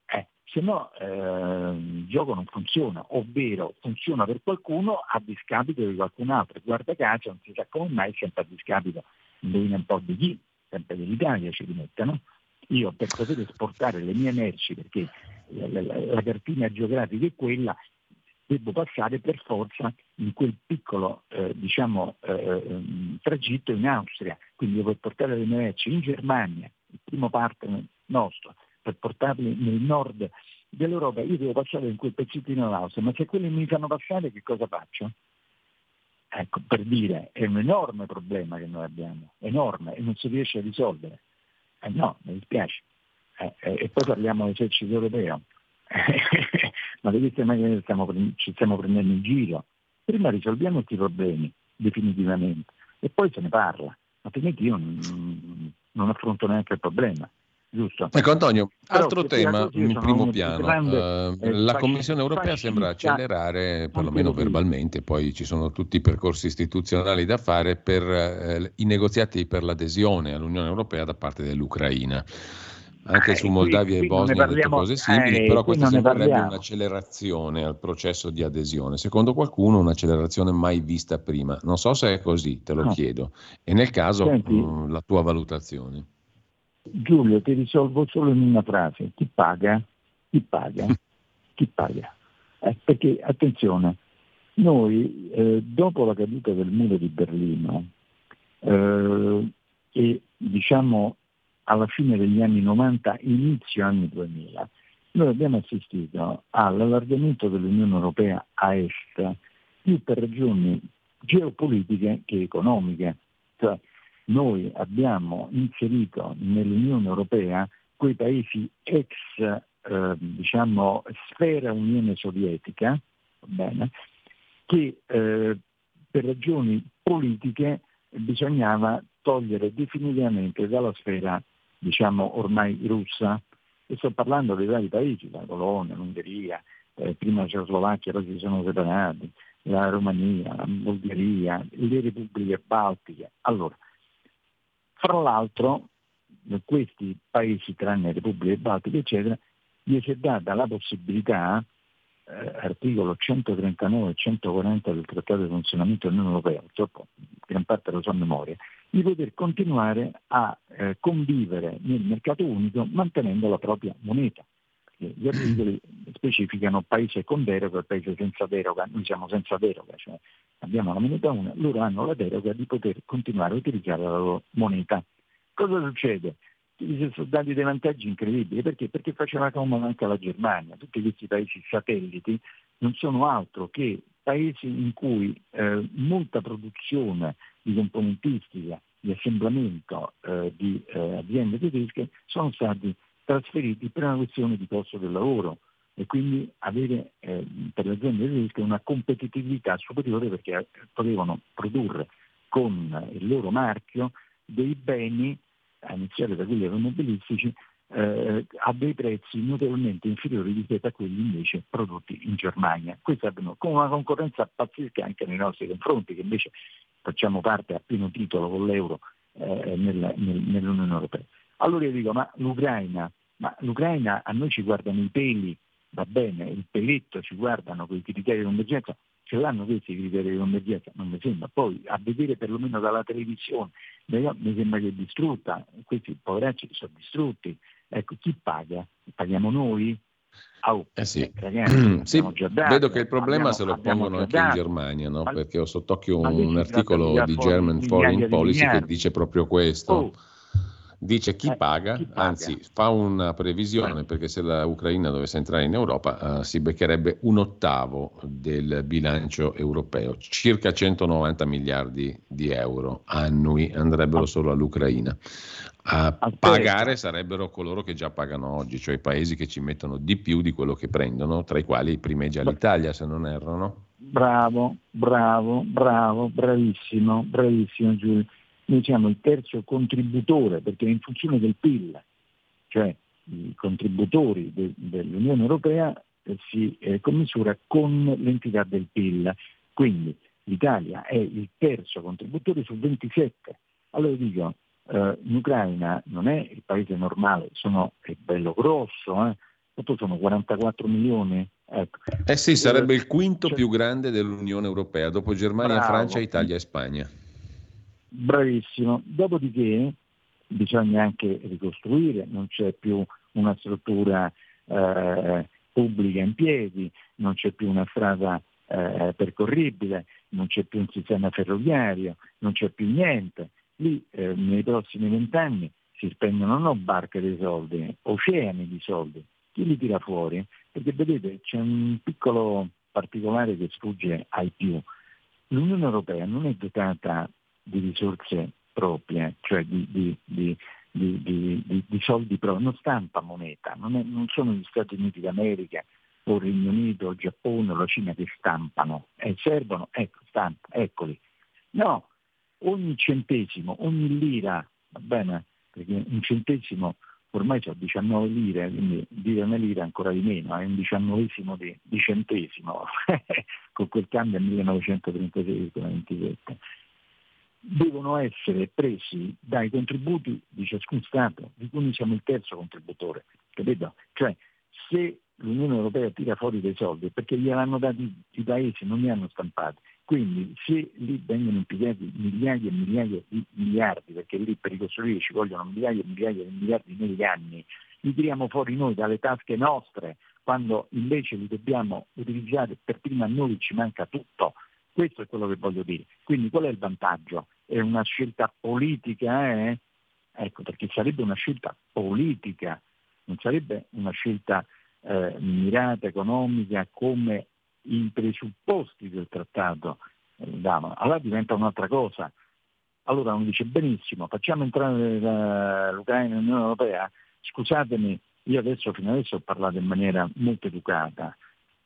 Eh, se no eh, il gioco non funziona, ovvero funziona per qualcuno a discapito di qualcun altro. Guarda caso, non si sa come mai, sempre a discapito, indovina un po' di chi, sempre dell'Italia ci rimettono. Io per poter esportare le mie merci, perché la, la, la cartina geografica è quella, devo passare per forza in quel piccolo eh, diciamo, eh, tragitto in Austria, quindi devo portare le merci in Germania, il primo partner nostro, per portarli nel nord dell'Europa, io devo passare in quel pezzettino d'Austria, ma se quelli mi fanno passare che cosa faccio? Ecco, per dire, è un enorme problema che noi abbiamo, enorme, e non si riesce a risolvere. Eh no, mi dispiace. Eh, eh, e poi parliamo dell'esercito europeo. ma vedete mai che stiamo, ci stiamo prendendo in giro? Prima risolviamo questi problemi definitivamente e poi se ne parla, altrimenti io non, non affronto neanche il problema. Giusto. Ecco Antonio, altro tema in primo piano. Grande, uh, la Commissione europea sembra accelerare, perlomeno verbalmente, poi ci sono tutti i percorsi istituzionali da fare per uh, i negoziati per l'adesione all'Unione Europea da parte dell'Ucraina. Anche eh, su Moldavia qui, e Bosnia hanno detto cose simili, eh, però questa sembrerebbe un'accelerazione al processo di adesione. Secondo qualcuno un'accelerazione mai vista prima. Non so se è così, te lo no. chiedo. E nel caso Senti, mh, la tua valutazione. Giulio, ti risolvo solo in una frase. Chi paga? Chi paga? Chi paga? Eh, perché, attenzione, noi eh, dopo la caduta del muro di Berlino eh, e diciamo alla fine degli anni 90, inizio anni 2000, noi abbiamo assistito all'allargamento dell'Unione Europea a est più per ragioni geopolitiche che economiche. Cioè, noi abbiamo inserito nell'Unione Europea quei paesi ex eh, diciamo, sfera Unione Sovietica, bene, che eh, per ragioni politiche bisognava togliere definitivamente dalla sfera diciamo, ormai russa. E sto parlando dei vari paesi, la Polonia, l'Ungheria, eh, prima la Cecoslovacchia, poi si sono separati, la Romania, la Bulgaria, le repubbliche baltiche. Allora, fra l'altro, questi paesi, tranne Repubbliche Baltiche, eccetera, gli si è data la possibilità, eh, articolo 139 e 140 del Trattato di funzionamento dell'Unione Europea, purtroppo gran parte lo so a memoria, di poter continuare a eh, convivere nel mercato unico mantenendo la propria moneta. Gli articoli specificano paese con deroga e paese senza deroga, noi siamo senza deroga, cioè abbiamo la moneta una, loro hanno la deroga di poter continuare a utilizzare la loro moneta. Cosa succede? Si sono dati dei vantaggi incredibili, perché? Perché faceva comodo anche la Germania, tutti questi paesi satelliti non sono altro che paesi in cui eh, molta produzione di componentistica, di assemblamento eh, di eh, aziende tedesche sono stati trasferiti per una questione di costo del lavoro e quindi avere eh, per le aziende tedesche una competitività superiore perché eh, potevano produrre con il loro marchio dei beni, a iniziare da quelli automobilistici, eh, a dei prezzi notevolmente inferiori rispetto a quelli invece prodotti in Germania. Questo avvenuto con una concorrenza pazzesca anche nei nostri confronti, che invece facciamo parte a pieno titolo con l'euro eh, nel, nel, nell'Unione Europea. Allora io dico, ma l'Ucraina, ma l'Ucraina a noi ci guardano i peli, va bene, il peletto ci guardano con i criteri di convergenza, ce l'hanno questi criteri di convergenza? Non mi sembra. Poi a vedere perlomeno dalla televisione, mi sembra che è distrutta, questi poveracci sono distrutti. Ecco, chi paga? Paghiamo noi? Oh, eh sì. Ragazzi, sì vedo che il problema abbiamo, se lo pongono anche in Germania, no? perché ho sott'occhio un, articolo di German Foreign Policy che dice proprio questo. Oh dice chi, eh, paga, chi paga, anzi fa una previsione perché se la Ucraina dovesse entrare in Europa uh, si beccherebbe un ottavo del bilancio europeo, circa 190 miliardi di euro annui andrebbero solo all'Ucraina. A pagare sarebbero coloro che già pagano oggi, cioè i paesi che ci mettono di più di quello che prendono, tra i quali primeggia l'Italia se non errano. Bravo, bravo, bravo, bravissimo, bravissimo Giulio noi siamo il terzo contributore perché in funzione del PIL, cioè i contributori de, dell'Unione Europea eh, si eh, commisura con l'entità del PIL. Quindi l'Italia è il terzo contributore su 27. Allora dico, eh, l'Ucraina non è il paese normale, sono, è bello grosso, eh, sono 44 milioni? Ecco. Eh sì, sarebbe il quinto cioè, più grande dell'Unione Europea, dopo Germania, bravo. Francia, Italia e Spagna. Bravissimo. Dopodiché bisogna anche ricostruire, non c'è più una struttura eh, pubblica in piedi, non c'è più una strada eh, percorribile, non c'è più un sistema ferroviario, non c'è più niente. Lì eh, nei prossimi vent'anni si spendono non barche di soldi, oceani di soldi. Chi li tira fuori? Perché vedete c'è un piccolo particolare che sfugge ai più. L'Unione Europea non è dotata di risorse proprie, cioè di, di, di, di soldi propri, non stampa moneta, non, è, non, sono gli Stati Uniti d'America o il Regno Unito, il Giappone o la Cina che stampano, eh, servono, ecco, stampa, eccoli. No, ogni centesimo, ogni lira, va bene, perché un centesimo ormai c'è 19 lire, quindi dire una lira ancora di meno, è un diciannovesimo di, di centesimo, con quel cambio è 1936,27 devono essere presi dai contributi di ciascun Stato, di cui noi siamo il terzo contributore. Capito? Cioè, se l'Unione Europea tira fuori dei soldi perché gliel'hanno dati i paesi, non li hanno stampati. Quindi se lì vengono impiegati migliaia e migliaia di miliardi, perché lì per ricostruire ci vogliono migliaia e migliaia di miliardi negli anni, li tiriamo fuori noi dalle tasche nostre, quando invece li dobbiamo utilizzare per prima noi ci manca tutto. Questo è quello che voglio dire. Quindi qual è il vantaggio? È una scelta politica, eh? Ecco, perché sarebbe una scelta politica, non sarebbe una scelta eh, mirata economica come i presupposti del trattato eh, davano. Allora diventa un'altra cosa. Allora uno dice benissimo, facciamo entrare l'Ucraina nell'Unione Europea, scusatemi, io adesso fino adesso ho parlato in maniera molto educata,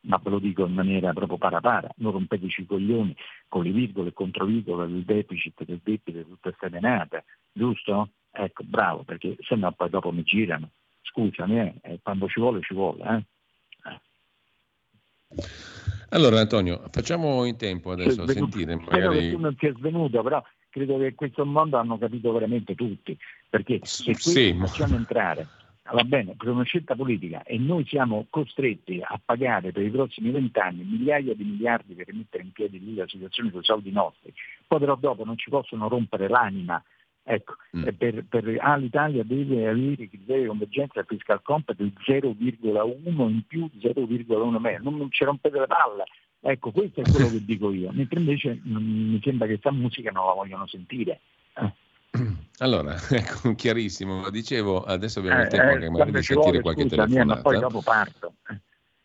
ma ve lo dico in maniera proprio para non rompeteci i coglioni con le virgole e controvirgole del deficit, del debito, tutte queste menate, giusto? Ecco, bravo, perché se no poi dopo mi girano. Scusami, eh, eh quando ci vuole ci vuole. Eh. Allora Antonio, facciamo in tempo adesso a sentire magari... Tu non sia svenuto, però credo che questo mondo hanno capito veramente tutti, perché se qui sì. facciamo entrare va bene, per una scelta politica e noi siamo costretti a pagare per i prossimi vent'anni migliaia di miliardi per mettere in piedi lì la situazione con i soldi nostri, poi però dopo non ci possono rompere l'anima. Ecco, mm. per, per ah, l'Italia deve avere i criteri di convergenza fiscal compact del 0,1 in più, 0,1 meno, non ci rompete le palle. Ecco, questo è quello che dico io, mentre invece mm, mi sembra che questa musica non la vogliono sentire. Eh. Allora, ecco, chiarissimo. Dicevo, adesso abbiamo il tempo eh, anche magari di sentire vuole, qualche scusa, telefonata. Ma poi dopo parto.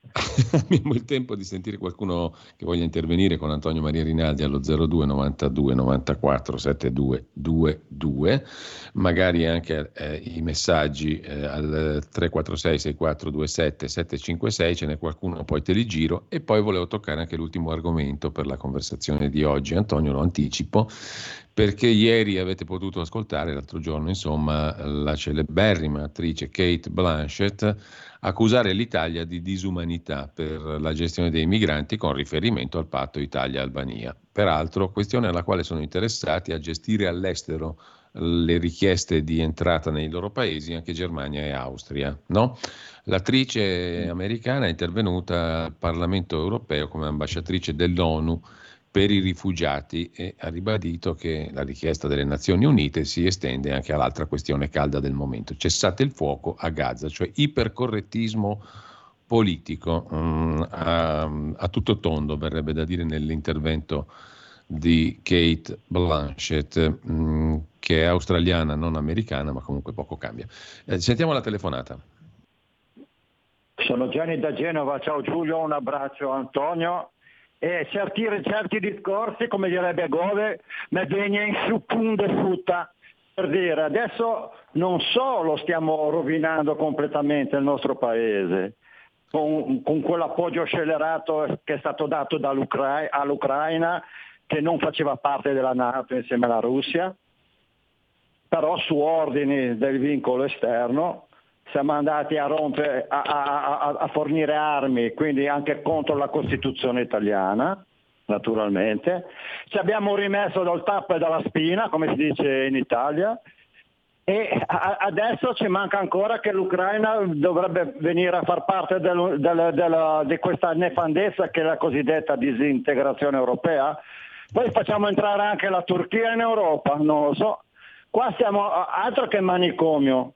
abbiamo il tempo di sentire qualcuno che voglia intervenire con Antonio Maria Rinaldi allo 02 92 94 72 22, magari anche eh, i messaggi eh, al 346 6427 756, ce n'è qualcuno, poi te li giro e poi volevo toccare anche l'ultimo argomento per la conversazione di oggi. Antonio lo anticipo perché ieri avete potuto ascoltare, l'altro giorno, insomma, la celeberrima attrice Kate Blanchett accusare l'Italia di disumanità per la gestione dei migranti con riferimento al patto Italia-Albania. Peraltro, questione alla quale sono interessati a gestire all'estero le richieste di entrata nei loro paesi anche Germania e Austria. No? L'attrice americana è intervenuta al Parlamento europeo come ambasciatrice dell'ONU per i rifugiati e ha ribadito che la richiesta delle Nazioni Unite si estende anche all'altra questione calda del momento, cessate il fuoco a Gaza, cioè ipercorrettismo politico um, a, a, tutto tondo, verrebbe da dire nell'intervento di Kate Blanchett, um, che è australiana, non americana, ma comunque poco cambia. Eh, sentiamo la telefonata. Sono Gianni da Genova, ciao Giulio, un abbraccio Antonio e certi, certi discorsi, come direbbe Gove, mi viene in su punde frutta. Per dire, adesso non solo stiamo rovinando completamente il nostro paese, con, con quell'appoggio scellerato che è stato dato all'Ucraina, che non faceva parte della Nato insieme alla Russia, però su ordini del vincolo esterno, siamo andati a, rompere, a, a, a, fornire armi, quindi anche contro la Costituzione italiana, naturalmente. Ci abbiamo rimesso dal tappo e dalla spina, come si dice in Italia, E adesso ci manca ancora che l'Ucraina dovrebbe venire a far parte del- del- della- di questa nefandezza che è la cosiddetta disintegrazione europea. Poi facciamo entrare anche la Turchia in Europa, non lo so. Qua siamo altro che manicomio.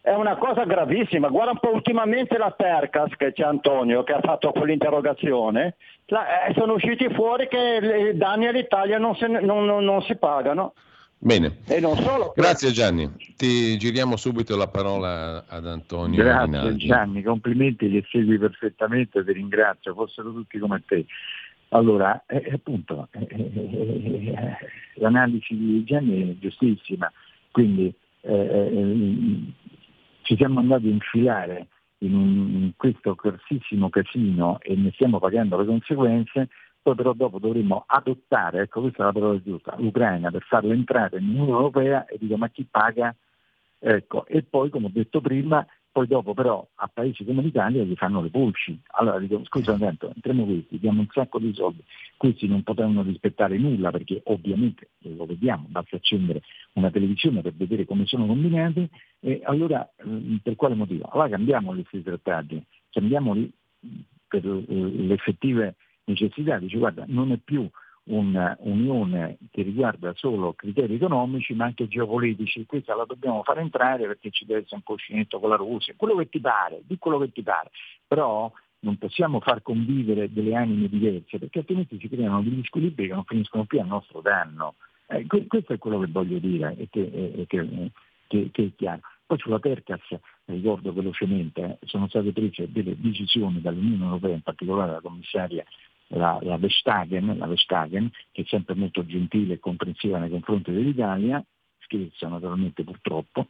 È una cosa gravissima. Guarda un po' ultimamente la Percas che c'è Antonio che ha fatto quell'interrogazione. La- eh, sono usciti fuori che i danni all'Italia non, se non- non- non si pagano. Bene. E non solo. Grazie Gianni. Ti giriamo subito la parola ad Antonio Grazie Rinaldi. Gianni, complimenti, li segui perfettamente, ti ringrazio, fossero tutti come te. Allora, eh, appunto, eh, eh, eh, l'analisi di Gianni è giustissima, quindi eh, eh, ci siamo andati a infilare in, un- in questo grossissimo casino e ne stiamo pagando le conseguenze, poi però dopo dovremmo adottare, ecco questa è la parola giusta, l'Ucraina per farlo entrare nell'Unione Europea e dico ma chi paga? Ecco, e poi come ho detto prima, poi dopo però a paesi come l'Italia gli fanno le pulci. Allora dico, scusa attimo, entriamo questi, diamo un sacco di soldi, questi non potranno rispettare nulla perché ovviamente lo vediamo, basta accendere una televisione per vedere come sono combinati e allora eh, per quale motivo? Allora cambiamo questi trattati, cambiamoli per eh, le effettive necessità, dice guarda non è più un'unione che riguarda solo criteri economici ma anche geopolitici, questa la dobbiamo fare entrare perché ci deve essere un cuscinetto con la Russia, quello che ti pare, di quello che ti pare, però non possiamo far convivere delle anime diverse perché altrimenti si creano degli squilibri che non finiscono più a nostro danno. Eh, que- questo è quello che voglio dire e che, e che- eh, che- che è chiaro. Poi sulla Percas, ricordo velocemente, eh, sono state prese delle decisioni dall'Unione Europea, in particolare la commissaria la, la Vestagen, la Vestagen, che è sempre molto gentile e comprensiva nei confronti dell'Italia, scherza naturalmente purtroppo,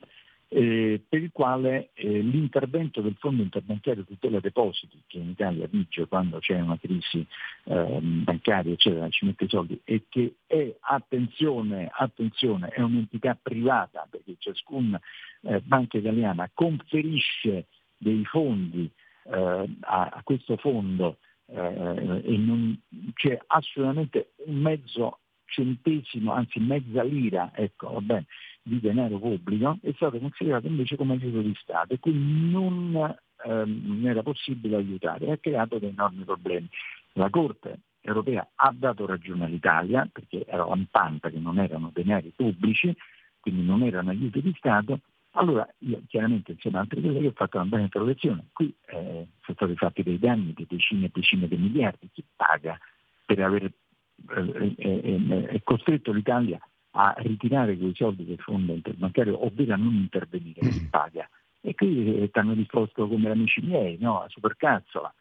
eh, per il quale eh, l'intervento del Fondo interbancario tutela depositi, che in Italia vige quando c'è una crisi eh, bancaria, eccetera, ci mette i soldi, e che è, attenzione, attenzione, è un'entità privata, perché ciascuna eh, banca italiana conferisce dei fondi eh, a, a questo fondo eh, non c'è assolutamente un mezzo centesimo, anzi mezza lira, ecco, va bene, di denaro pubblico, è stato considerato invece come aiuto di Stato e quindi non ehm, era possibile aiutare e ha creato dei enormi problemi. La Corte europea ha dato ragione all'Italia perché era lampante che non erano denari pubblici, quindi non erano aiuti di Stato, allora io chiaramente insieme ad altri colleghi ho fatto una bella interrogazione, qui eh, sono stati fatti dei danni di decine e decine di miliardi, chi paga per aver eh, eh, eh, costretto l'Italia a ritirare quei soldi del fondo interbancario, ovvero a non intervenire, chi paga? E qui eh, ti hanno risposto come amici miei, no? A supercazzola.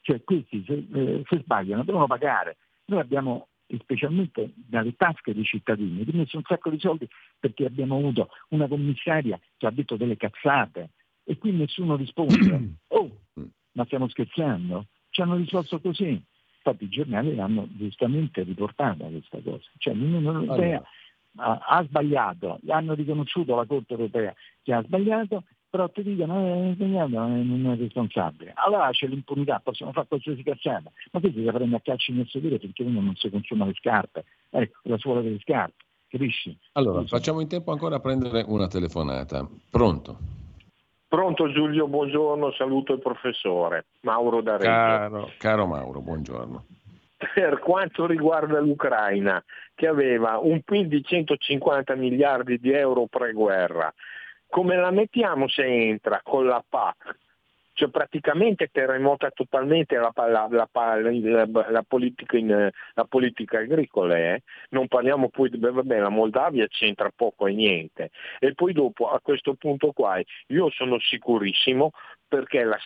Cioè questi se, eh, se sbagliano devono pagare. Noi abbiamo specialmente dalle tasche dei cittadini, rimesso un sacco di soldi perché abbiamo avuto una commissaria che ha detto delle cazzate e qui nessuno risponde. Oh, ma stiamo scherzando? Ci hanno risolto così. Infatti i giornali l'hanno giustamente riportata questa cosa. Cioè l'Unione Europea ha, ha sbagliato, hanno riconosciuto la Corte Europea che ha sbagliato, però ti dicono eh, sbagliato, eh, non è responsabile. Allora c'è l'impunità, possono fare qualsiasi cazzata, ma questo si prende a calci nel sedere finché uno non si consuma le scarpe. Ecco, la suola delle scarpe, capisci? Allora, facciamo in tempo ancora a prendere una telefonata. Pronto? Pronto Giulio, buongiorno, saluto il professore Mauro da Reggio. Caro, caro Mauro, buongiorno. Per quanto riguarda l'Ucraina, che aveva un PIL di 150 miliardi di euro pre-guerra, come la mettiamo se entra con la PAC? Cioè praticamente terremota totalmente la, la, la, la politica, in, politica, agricola, eh? non parliamo poi, beh, vabbè, la Moldavia c'entra poco e niente. E poi dopo a questo punto qua io sono sicurissimo perché la,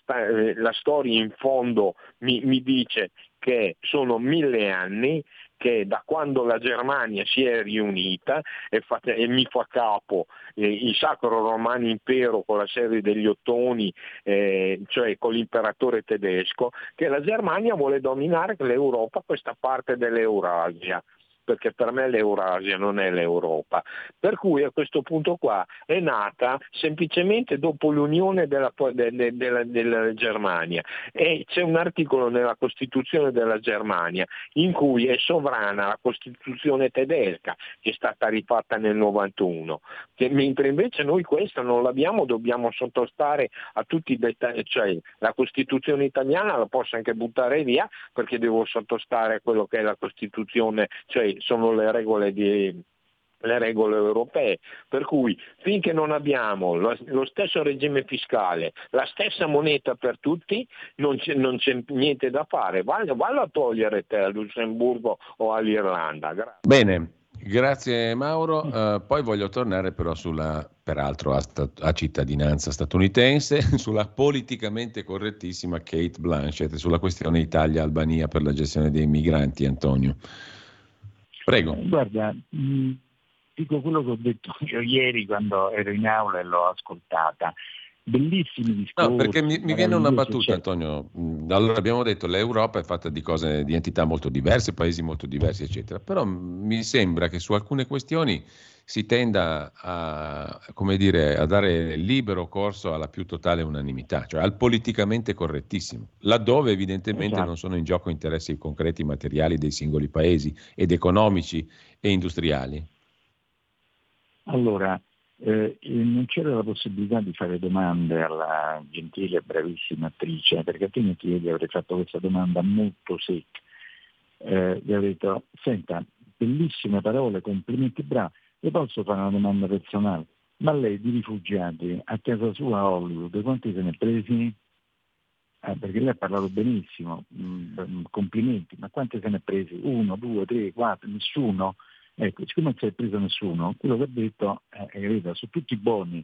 la storia in fondo mi, mi dice che sono mille anni che da quando la Germania si è riunita e, fa, e mi fa capo eh, il Sacro Romano Impero con la serie degli Ottoni, eh, cioè con l'imperatore tedesco, che la Germania vuole dominare l'Europa, questa parte dell'Eurasia perché per me l'Eurasia non è l'Europa. Per cui a questo punto qua è nata semplicemente dopo l'unione della, della, della, della Germania e c'è un articolo nella Costituzione della Germania in cui è sovrana la Costituzione tedesca che è stata rifatta nel 91, che, mentre invece noi questo non l'abbiamo, dobbiamo sottostare a tutti i dettagli, cioè la Costituzione italiana la posso anche buttare via perché devo sottostare a quello che è la Costituzione, cioè sono le regole di le regole europee, per cui finché non abbiamo lo, lo, stesso regime fiscale, la stessa moneta per tutti, non c'è, non c'è niente da fare, vallo, vallo, a togliere te a Lussemburgo o all'Irlanda. Grazie. Bene, grazie Mauro, uh, poi voglio tornare però sulla, peraltro a, stat- a cittadinanza statunitense, sulla politicamente correttissima Kate Blanchett, sulla questione Italia-Albania per la gestione dei migranti, Antonio. Prego. Guarda, mh dico quello che ho detto io ieri quando ero in aula e l'ho ascoltata. Bellissimi discorsi. No, perché mi, mi viene una battuta, cioè... Antonio. Mm, allora abbiamo detto che l'Europa è fatta di cose, di entità molto diverse, paesi molto diversi, eccetera. Però mi sembra che su alcune questioni si tenda a, dire, a, dare libero corso alla più totale unanimità, cioè al politicamente correttissimo, laddove evidentemente esatto. non sono in gioco interessi concreti materiali dei singoli paesi ed economici e industriali. Allora, eh, non c'era la possibilità di fare domande alla gentile e bravissima attrice, perché altrimenti io gli avrei fatto questa domanda molto secca. Eh, gli avrei detto, senta, bellissime parole, complimenti, bravo, le posso fare una domanda personale? Ma lei di rifugiati a casa sua a Hollywood, quanti se ne è presi? Eh, perché lei ha parlato benissimo, mm, complimenti, ma quanti se ne è presi? Uno, due, tre, quattro, nessuno? Ecco, siccome non si è preso nessuno, quello che ha detto è eh, che su tutti i buoni,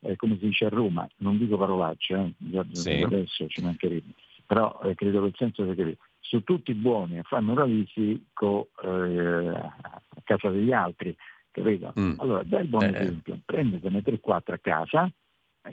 eh, come si dice a Roma, non dico parolacce, eh, sì. adesso ci mancherebbe, però eh, credo che il senso sia che su tutti i buoni fanno ravisi eh, a casa degli altri, capito? Mm. Allora, dai il buon eh. esempio, prendetene 3-4 a casa,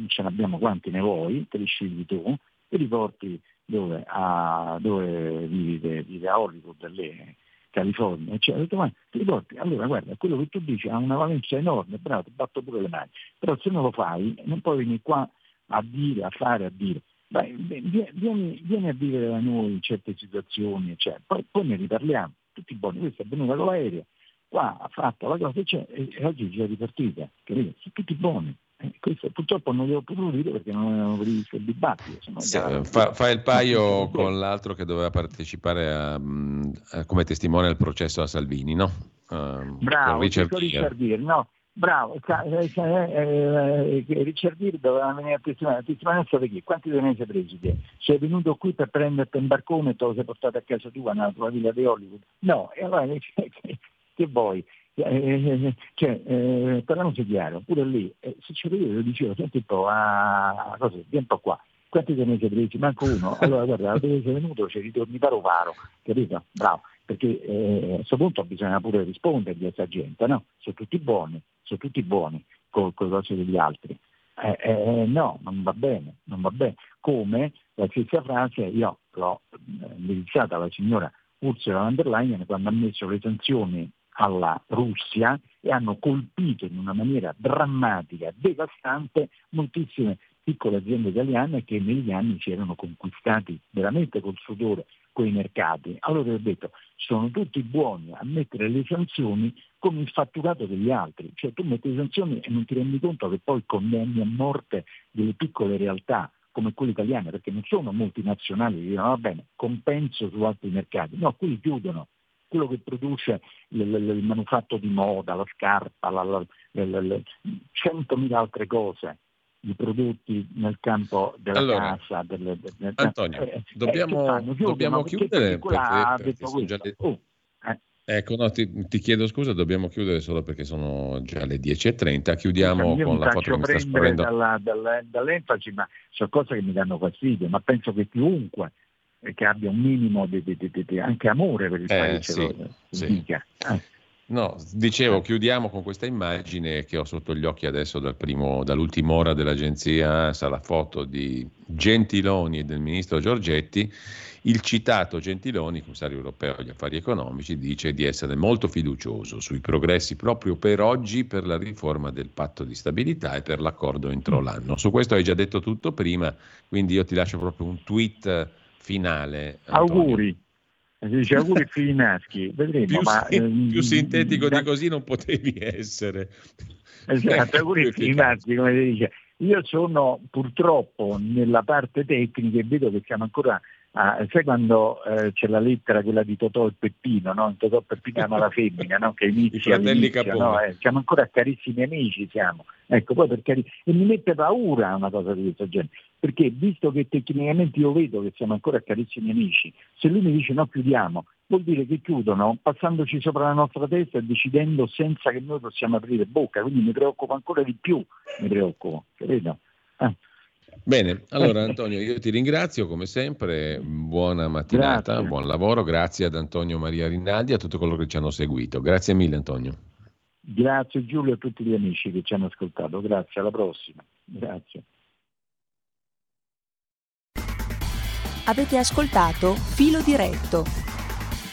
ce ne abbiamo quanti ne vuoi, te li scegli tu, e li porti dove, a, dove vivi, vive a Hollywood, lì, California, detto, ma ti ricordi? Allora guarda, quello che tu dici ha una valenza enorme, bravo, ti batto pure le mani, però se non lo fai non puoi venire qua a dire, a fare, a dire. Beh, vieni, vieni, a vivere da noi in certe situazioni, cioè, poi, poi ne riparliamo, tutti buoni, questo è venuto con l'aereo, qua ha fatto la cosa cioè, e, e oggi è già ripartita, capito? Sono tutti buoni. Eh, questo, purtroppo non glielo potuto dire perché non avevano previsto il dibattito. Sì, fa, fa, il paio con l'altro che doveva partecipare a, a, come testimone al processo a Salvini, no? Uh, Bravo, Richard, Gere, no? Bravo, eh, eh, eh, Richard Gere doveva venire a testimoniare, a testimonianza di chi? Quanti te ne sei presi te? Sei venuto qui per prenderti un barcone e te lo sei portato a casa tua nella tua villa di Hollywood? No, e allora che, che vuoi? Eh, eh, eh, cioè, eh, parliamoci chiaro, pure lì, eh, se ci vedevo, dicevo, senti un po', ah, così, vieni un po' qua, quanti te ne sei? Manco uno, allora guarda, la sei venuto, ci ritorni paro paro, capito? Bravo, perché eh, a questo punto bisogna pure rispondere a questa gente, no? Sono tutti buoni, sono tutti buoni con, le cose degli altri. Eh, eh, no, non va bene, non va bene. Come la stessa frase io l'ho indirizzata alla signora Ursula von der Leyen quando ha messo le sanzioni alla Russia e hanno colpito in una maniera drammatica, devastante, moltissime piccole aziende italiane che negli anni si erano conquistati veramente col sudore quei mercati. Allora ho detto, sono tutti buoni a mettere le sanzioni come il fatturato degli altri, cioè tu metti le sanzioni e non ti rendi conto che poi condanni a morte delle piccole realtà come quelle italiane, perché non sono multinazionali che dicono va bene, compenso su altri mercati, no, quelli chiudono, quello che produce il, manufatto di moda, la scarpa, la, la, le, centomila altre cose di prodotti nel campo della allora, casa. Delle, delle, Antonio, eh, dobbiamo, eh, dobbiamo chiudere perché, perché già le... Oh, eh. Ecco, no, ti, ti, chiedo scusa, dobbiamo chiudere solo perché sono già le 10.30. Chiudiamo con la foto che mi sta scorrendo. Dalla, dalla, dall'enfasi, ma sono cose che mi danno fastidio, ma penso che chiunque che abbia un minimo di, di, di, anche amore per il eh, paese sì, sì. Eh. No, dicevo, chiudiamo con questa immagine che ho sotto gli occhi adesso dal primo, dall'ultima ora dell'agenzia ANSA, la foto di Gentiloni e del ministro Giorgetti. Il citato Gentiloni, commissario europeo agli affari economici, dice di essere molto fiducioso sui progressi proprio per oggi per la riforma del patto di stabilità e per l'accordo entro l'anno. Su questo hai già detto tutto prima, quindi io ti lascio proprio un tweet finale. Antonio. Auguri dice auguri figli maschi, vedremo. Più, ma, ehm, più sintetico da... di così non potevi essere. Esatto, auguri figli maschi, come si dice. Io sono purtroppo nella parte tecnica e vedo che siamo ancora Ah, sai quando eh, c'è la lettera quella di Totò e Peppino, no? Totò e Peppino ama la femmina, no? che inizia, inizia no? eh, siamo ancora carissimi amici, siamo. Ecco, poi per cari... E mi mette paura una cosa di questo genere, perché visto che tecnicamente io vedo che siamo ancora carissimi amici, se lui mi dice no chiudiamo, vuol dire che chiudono passandoci sopra la nostra testa e decidendo senza che noi possiamo aprire bocca, quindi mi preoccupo ancora di più, mi preoccupo, capito? Eh. Bene, allora Antonio, io ti ringrazio come sempre, buona mattinata, grazie. buon lavoro, grazie ad Antonio Maria Rinaldi e a tutti coloro che ci hanno seguito. Grazie mille Antonio. Grazie Giulio e a tutti gli amici che ci hanno ascoltato, grazie, alla prossima. Grazie. Avete ascoltato Filo Diretto